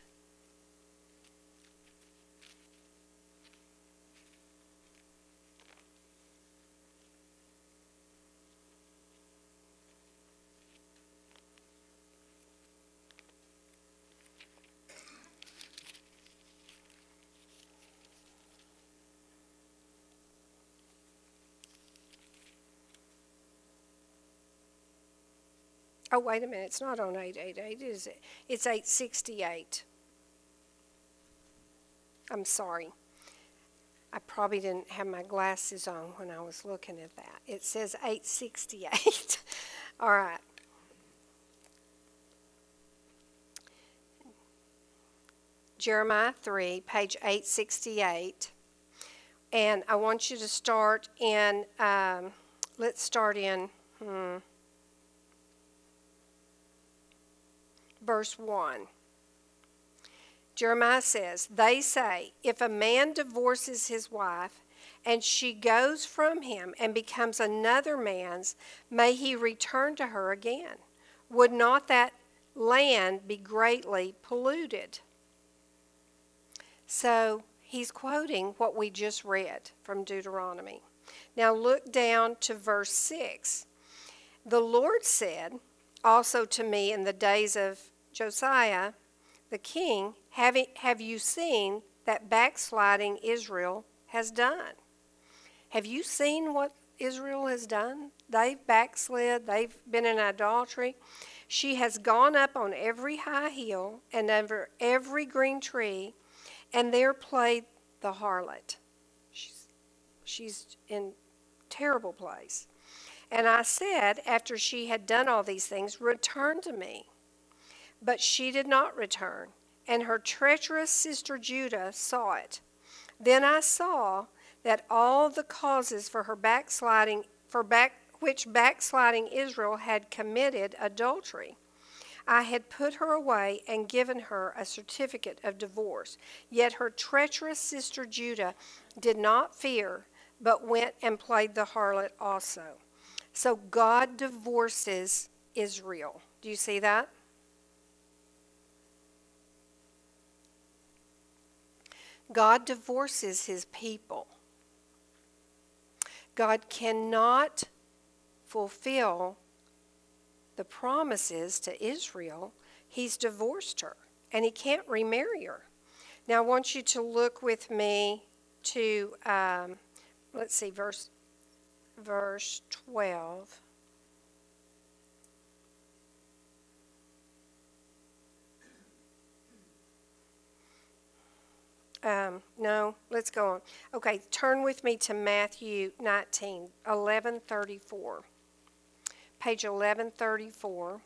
Oh, wait a minute, it's not on 888, is it? It's 868. I'm sorry. I probably didn't have my glasses on when I was looking at that. It says 868. All right. Jeremiah 3, page 868. And I want you to start in, um, let's start in, hmm, verse 1. Jeremiah says, They say, if a man divorces his wife and she goes from him and becomes another man's, may he return to her again. Would not that land be greatly polluted? So he's quoting what we just read from Deuteronomy. Now look down to verse 6. The Lord said also to me in the days of Josiah the king, have, have you seen that backsliding Israel has done? Have you seen what Israel has done? They've backslid, they've been in idolatry. She has gone up on every high hill and under every green tree, and there played the harlot. She's, she's in terrible place. And I said, after she had done all these things, Return to me. But she did not return, and her treacherous sister Judah saw it. Then I saw that all the causes for her backsliding, for back, which backsliding Israel had committed adultery. I had put her away and given her a certificate of divorce. Yet her treacherous sister Judah did not fear, but went and played the harlot also. So God divorces Israel. Do you see that? God divorces his people. God cannot fulfill the promises to Israel. He's divorced her and he can't remarry her. Now, I want you to look with me to, um, let's see, verse, verse 12. Um, no, let's go on. Okay, turn with me to Matthew 19, 1134. Page 1134.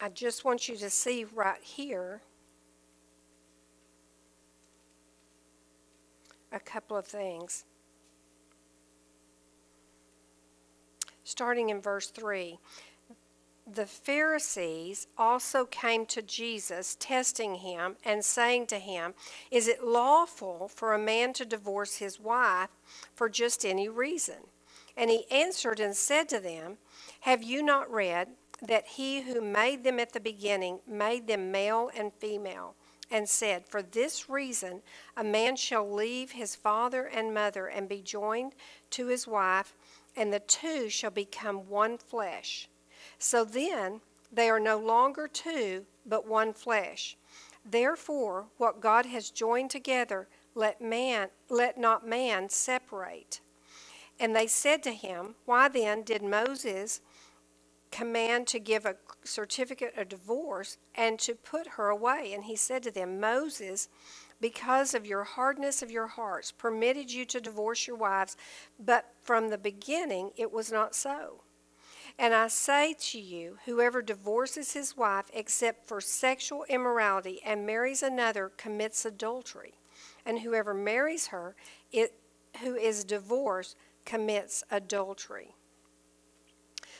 I just want you to see right here a couple of things. Starting in verse 3. The Pharisees also came to Jesus, testing him and saying to him, Is it lawful for a man to divorce his wife for just any reason? And he answered and said to them, Have you not read that he who made them at the beginning made them male and female, and said, For this reason a man shall leave his father and mother and be joined to his wife, and the two shall become one flesh. So then they are no longer two, but one flesh. Therefore, what God has joined together, let man let not man separate. And they said to him, Why then did Moses command to give a certificate of divorce and to put her away? And he said to them, Moses, because of your hardness of your hearts, permitted you to divorce your wives, but from the beginning it was not so. And I say to you, whoever divorces his wife except for sexual immorality and marries another commits adultery. And whoever marries her it, who is divorced commits adultery.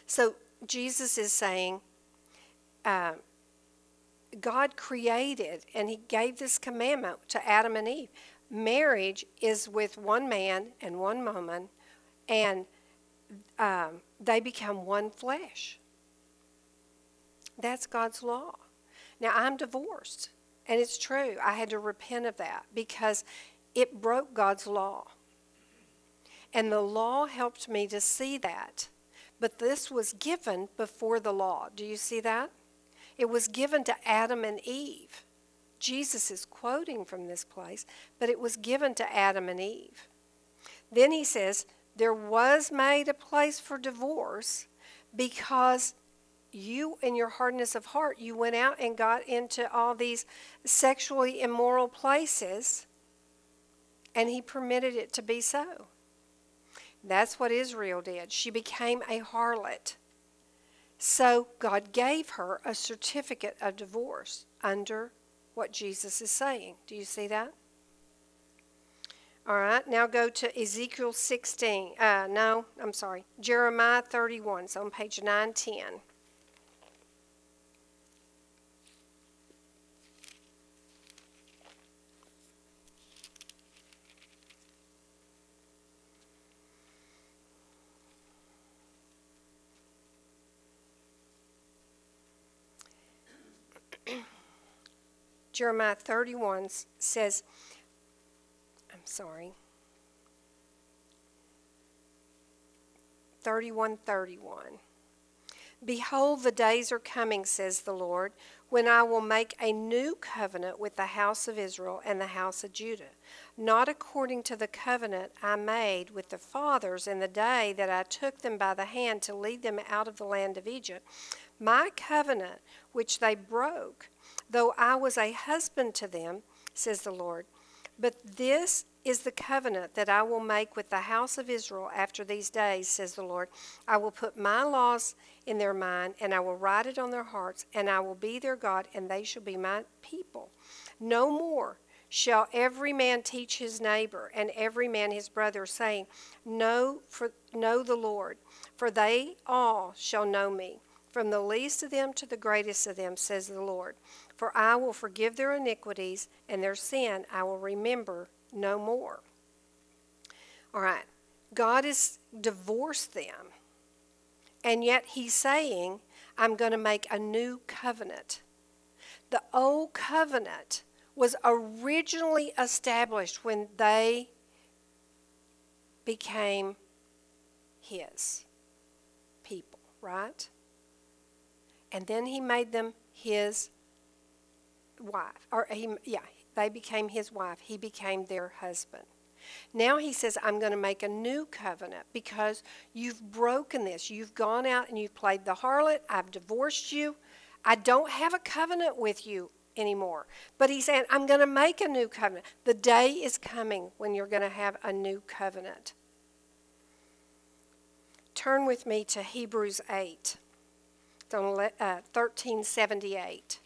So Jesus is saying, uh, God created and He gave this commandment to Adam and Eve. Marriage is with one man and one woman, and um, they become one flesh. That's God's law. Now, I'm divorced, and it's true. I had to repent of that because it broke God's law. And the law helped me to see that. But this was given before the law. Do you see that? It was given to Adam and Eve. Jesus is quoting from this place, but it was given to Adam and Eve. Then he says, There was made a place for divorce because you, in your hardness of heart, you went out and got into all these sexually immoral places, and he permitted it to be so. That's what Israel did. She became a harlot. So God gave her a certificate of divorce under what Jesus is saying. Do you see that? All right, now go to Ezekiel 16. Uh, no, I'm sorry. Jeremiah 31. It's on page 910. Jeremiah 31 says, I'm sorry, 3131. Behold, the days are coming, says the Lord, when I will make a new covenant with the house of Israel and the house of Judah, not according to the covenant I made with the fathers in the day that I took them by the hand to lead them out of the land of Egypt. My covenant, which they broke, though I was a husband to them, says the Lord. But this is the covenant that I will make with the house of Israel after these days, says the Lord. I will put my laws in their mind, and I will write it on their hearts, and I will be their God, and they shall be my people. No more shall every man teach his neighbor and every man his brother, saying, Know, for, know the Lord, for they all shall know me, from the least of them to the greatest of them, says the Lord. For I will forgive their iniquities, and their sin I will remember no more. All right, God has divorced them, and yet He's saying, I'm going to make a new covenant. The old covenant was originally established when they became His people, right? And then He made them His wife, or he, yeah, they became his wife. He became their husband. Now he says, I'm going to make a new covenant because you've broken this. You've gone out and you've played the harlot. I've divorced you. I don't have a covenant with you anymore. But he's saying, I'm going to make a new covenant. The day is coming when you're going to have a new covenant. Turn with me to Hebrews 8. It's on uh, 1378.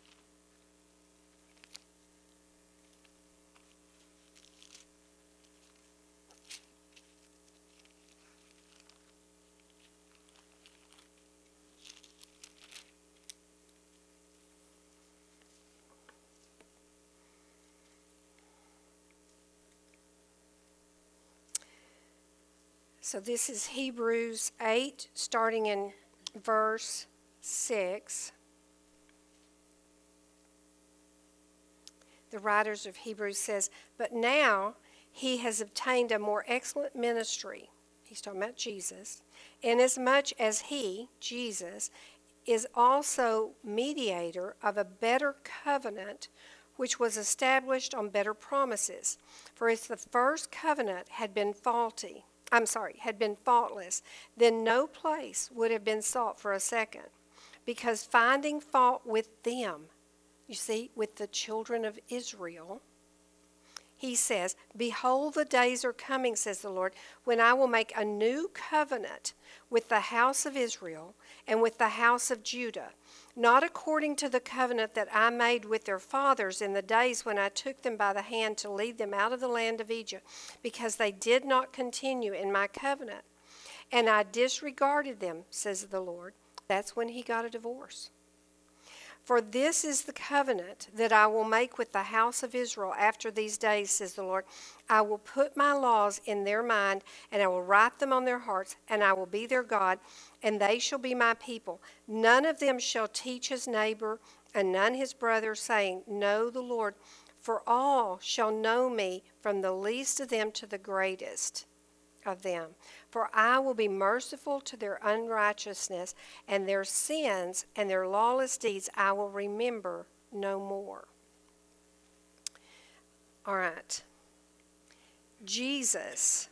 So this is Hebrews 8, starting in verse 6, the writers of Hebrews says, But now he has obtained a more excellent ministry. He's talking about Jesus. Inasmuch as he, Jesus, is also mediator of a better covenant which was established on better promises. For if the first covenant had been faulty, I'm sorry, had been faultless, then no place would have been sought for a second. Because finding fault with them, you see, with the children of Israel, he says, Behold, the days are coming, says the Lord, when I will make a new covenant with the house of Israel and with the house of Judah, not according to the covenant that I made with their fathers in the days when I took them by the hand to lead them out of the land of Egypt, because they did not continue in my covenant. And I disregarded them, says the Lord. That's when he got a divorce. For this is the covenant that I will make with the house of Israel after these days, says the Lord. I will put my laws in their mind, and I will write them on their hearts, and I will be their God, and they shall be my people. None of them shall teach his neighbor, and none his brother, saying, Know the Lord. For all shall know me, from the least of them to the greatest of them. For I will be merciful to their unrighteousness, and their sins and their lawless deeds I will remember no more. All right. Jesus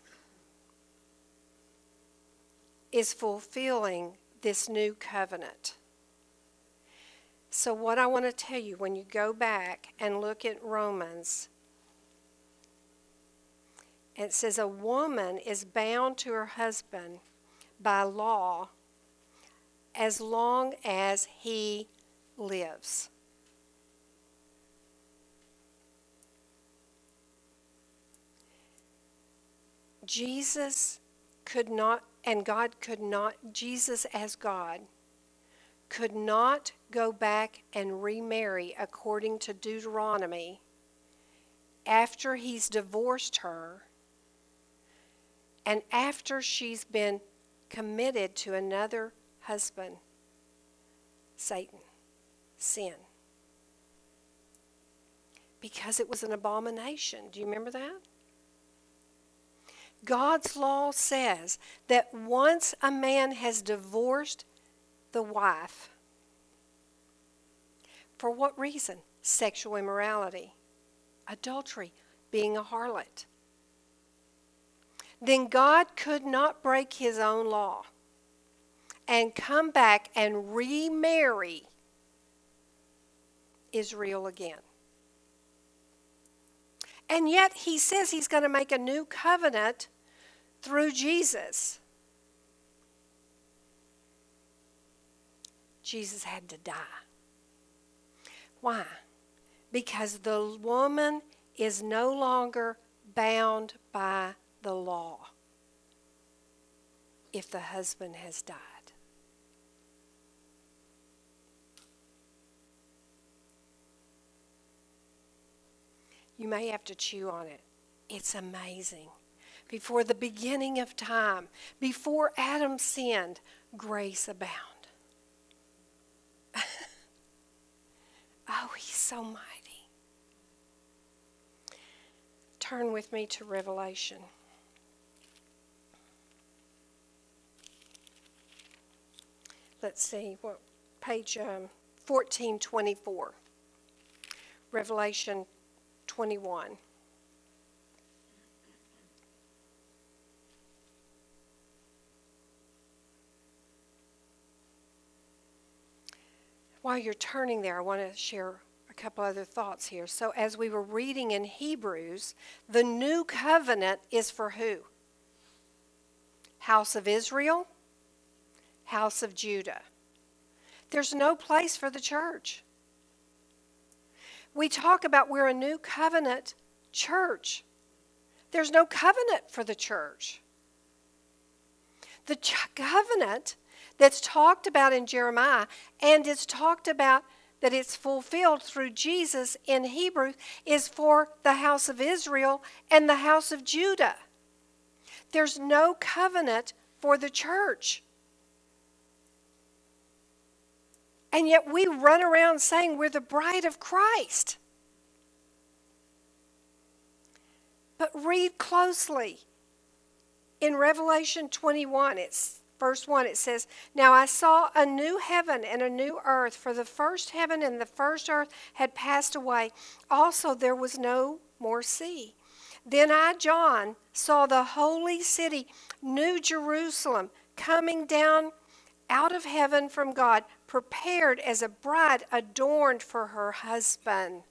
is fulfilling this new covenant. So, what I want to tell you when you go back and look at Romans it says a woman is bound to her husband by law as long as he lives. Jesus could not, and God could not, Jesus as God, could not go back and remarry according to Deuteronomy after he's divorced her and after she's been committed to another husband, Satan, sin. Because it was an abomination. Do you remember that? God's law says that once a man has divorced the wife, for what reason? Sexual immorality, adultery, being a harlot then God could not break his own law and come back and remarry Israel again. And yet he says he's going to make a new covenant through Jesus. Jesus had to die. Why? Because the woman is no longer bound by the law if the husband has died. You may have to chew on it. It's amazing. Before the beginning of time, before Adam sinned, grace abound. oh, he's so mighty. Turn with me to Revelation. let's see, what, page um, 1424, Revelation 21. While you're turning there, I want to share a couple other thoughts here. So, as we were reading in Hebrews, the new covenant is for who? House of Israel? house of Judah. There's no place for the church. We talk about we're a new covenant church. There's no covenant for the church. The ch- covenant that's talked about in Jeremiah and it's talked about that it's fulfilled through Jesus in Hebrew is for the house of Israel and the house of Judah. There's no covenant for the church. And yet we run around saying we're the bride of Christ. But read closely. In Revelation 21, it's verse 1, it says, Now I saw a new heaven and a new earth, for the first heaven and the first earth had passed away. Also, there was no more sea. Then I, John, saw the holy city, New Jerusalem, coming down out of heaven from God, prepared as a bride adorned for her husband.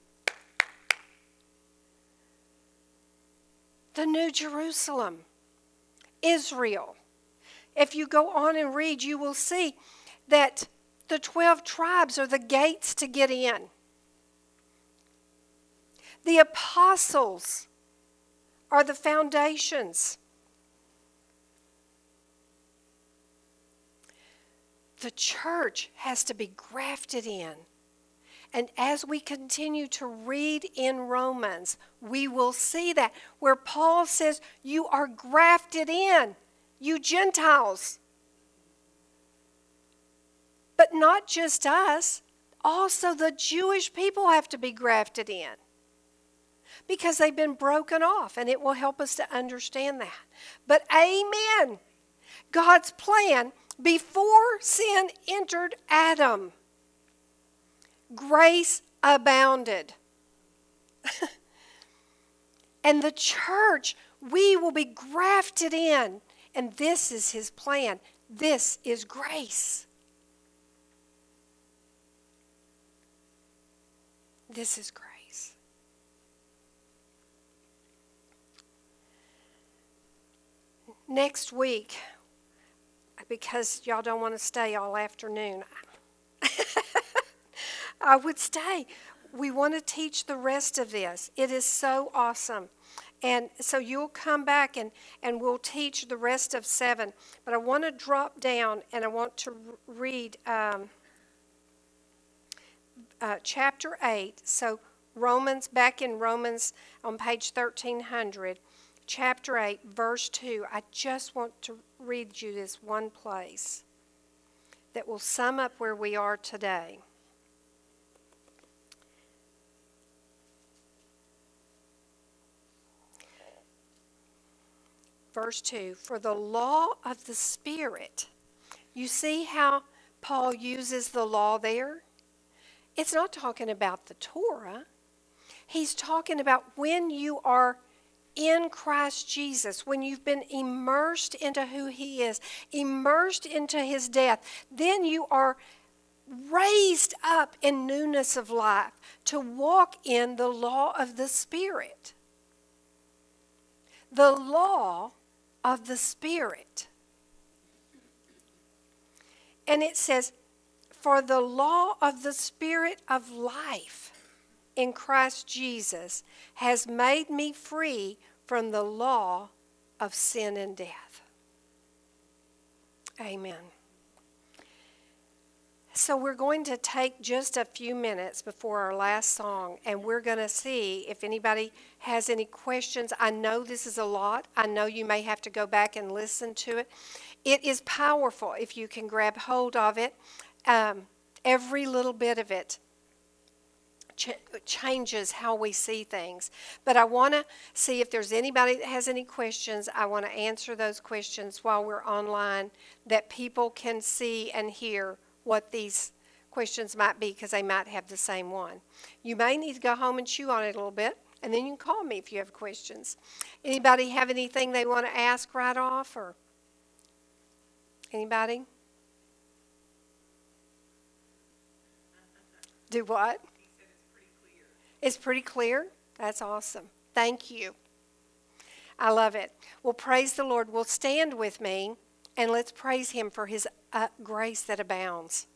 The New Jerusalem, Israel. If you go on and read, you will see that the 12 tribes are the gates to get in. The apostles are the foundations. The church has to be grafted in. And as we continue to read in Romans, we will see that where Paul says, You are grafted in, you Gentiles. But not just us, also the Jewish people have to be grafted in because they've been broken off, and it will help us to understand that. But amen. God's plan before sin entered Adam, grace abounded. and the church, we will be grafted in. And this is his plan. This is grace. This is grace. Next week, because y'all don't want to stay all afternoon, I would stay. We want to teach the rest of this. It is so awesome. And so you'll come back and, and we'll teach the rest of seven. But I want to drop down and I want to read um, uh, chapter 8. So, Romans, back in Romans on page 1300, chapter 8, verse 2. I just want to read you this one place that will sum up where we are today. Verse 2 For the law of the Spirit, you see how Paul uses the law there? It's not talking about the Torah. He's talking about when you are in Christ Jesus, when you've been immersed into who He is, immersed into His death, then you are raised up in newness of life to walk in the law of the Spirit. The law of the Spirit. And it says, For the law of the Spirit of life in Christ Jesus has made me free from the law of sin and death. Amen. So, we're going to take just a few minutes before our last song, and we're going to see if anybody has any questions. I know this is a lot. I know you may have to go back and listen to it. It is powerful if you can grab hold of it. Um, every little bit of it ch- changes how we see things. But I want to see if there's anybody that has any questions. I want to answer those questions while we're online that people can see and hear what these questions might be because they might have the same one. You may need to go home and chew on it a little bit, and then you can call me if you have questions. Anybody have anything they want to ask right off or anybody? Do what? It's pretty clear. That's awesome. Thank you. I love it. Well, praise the Lord. Well, stand with me and let's praise Him for His uh, grace that abounds.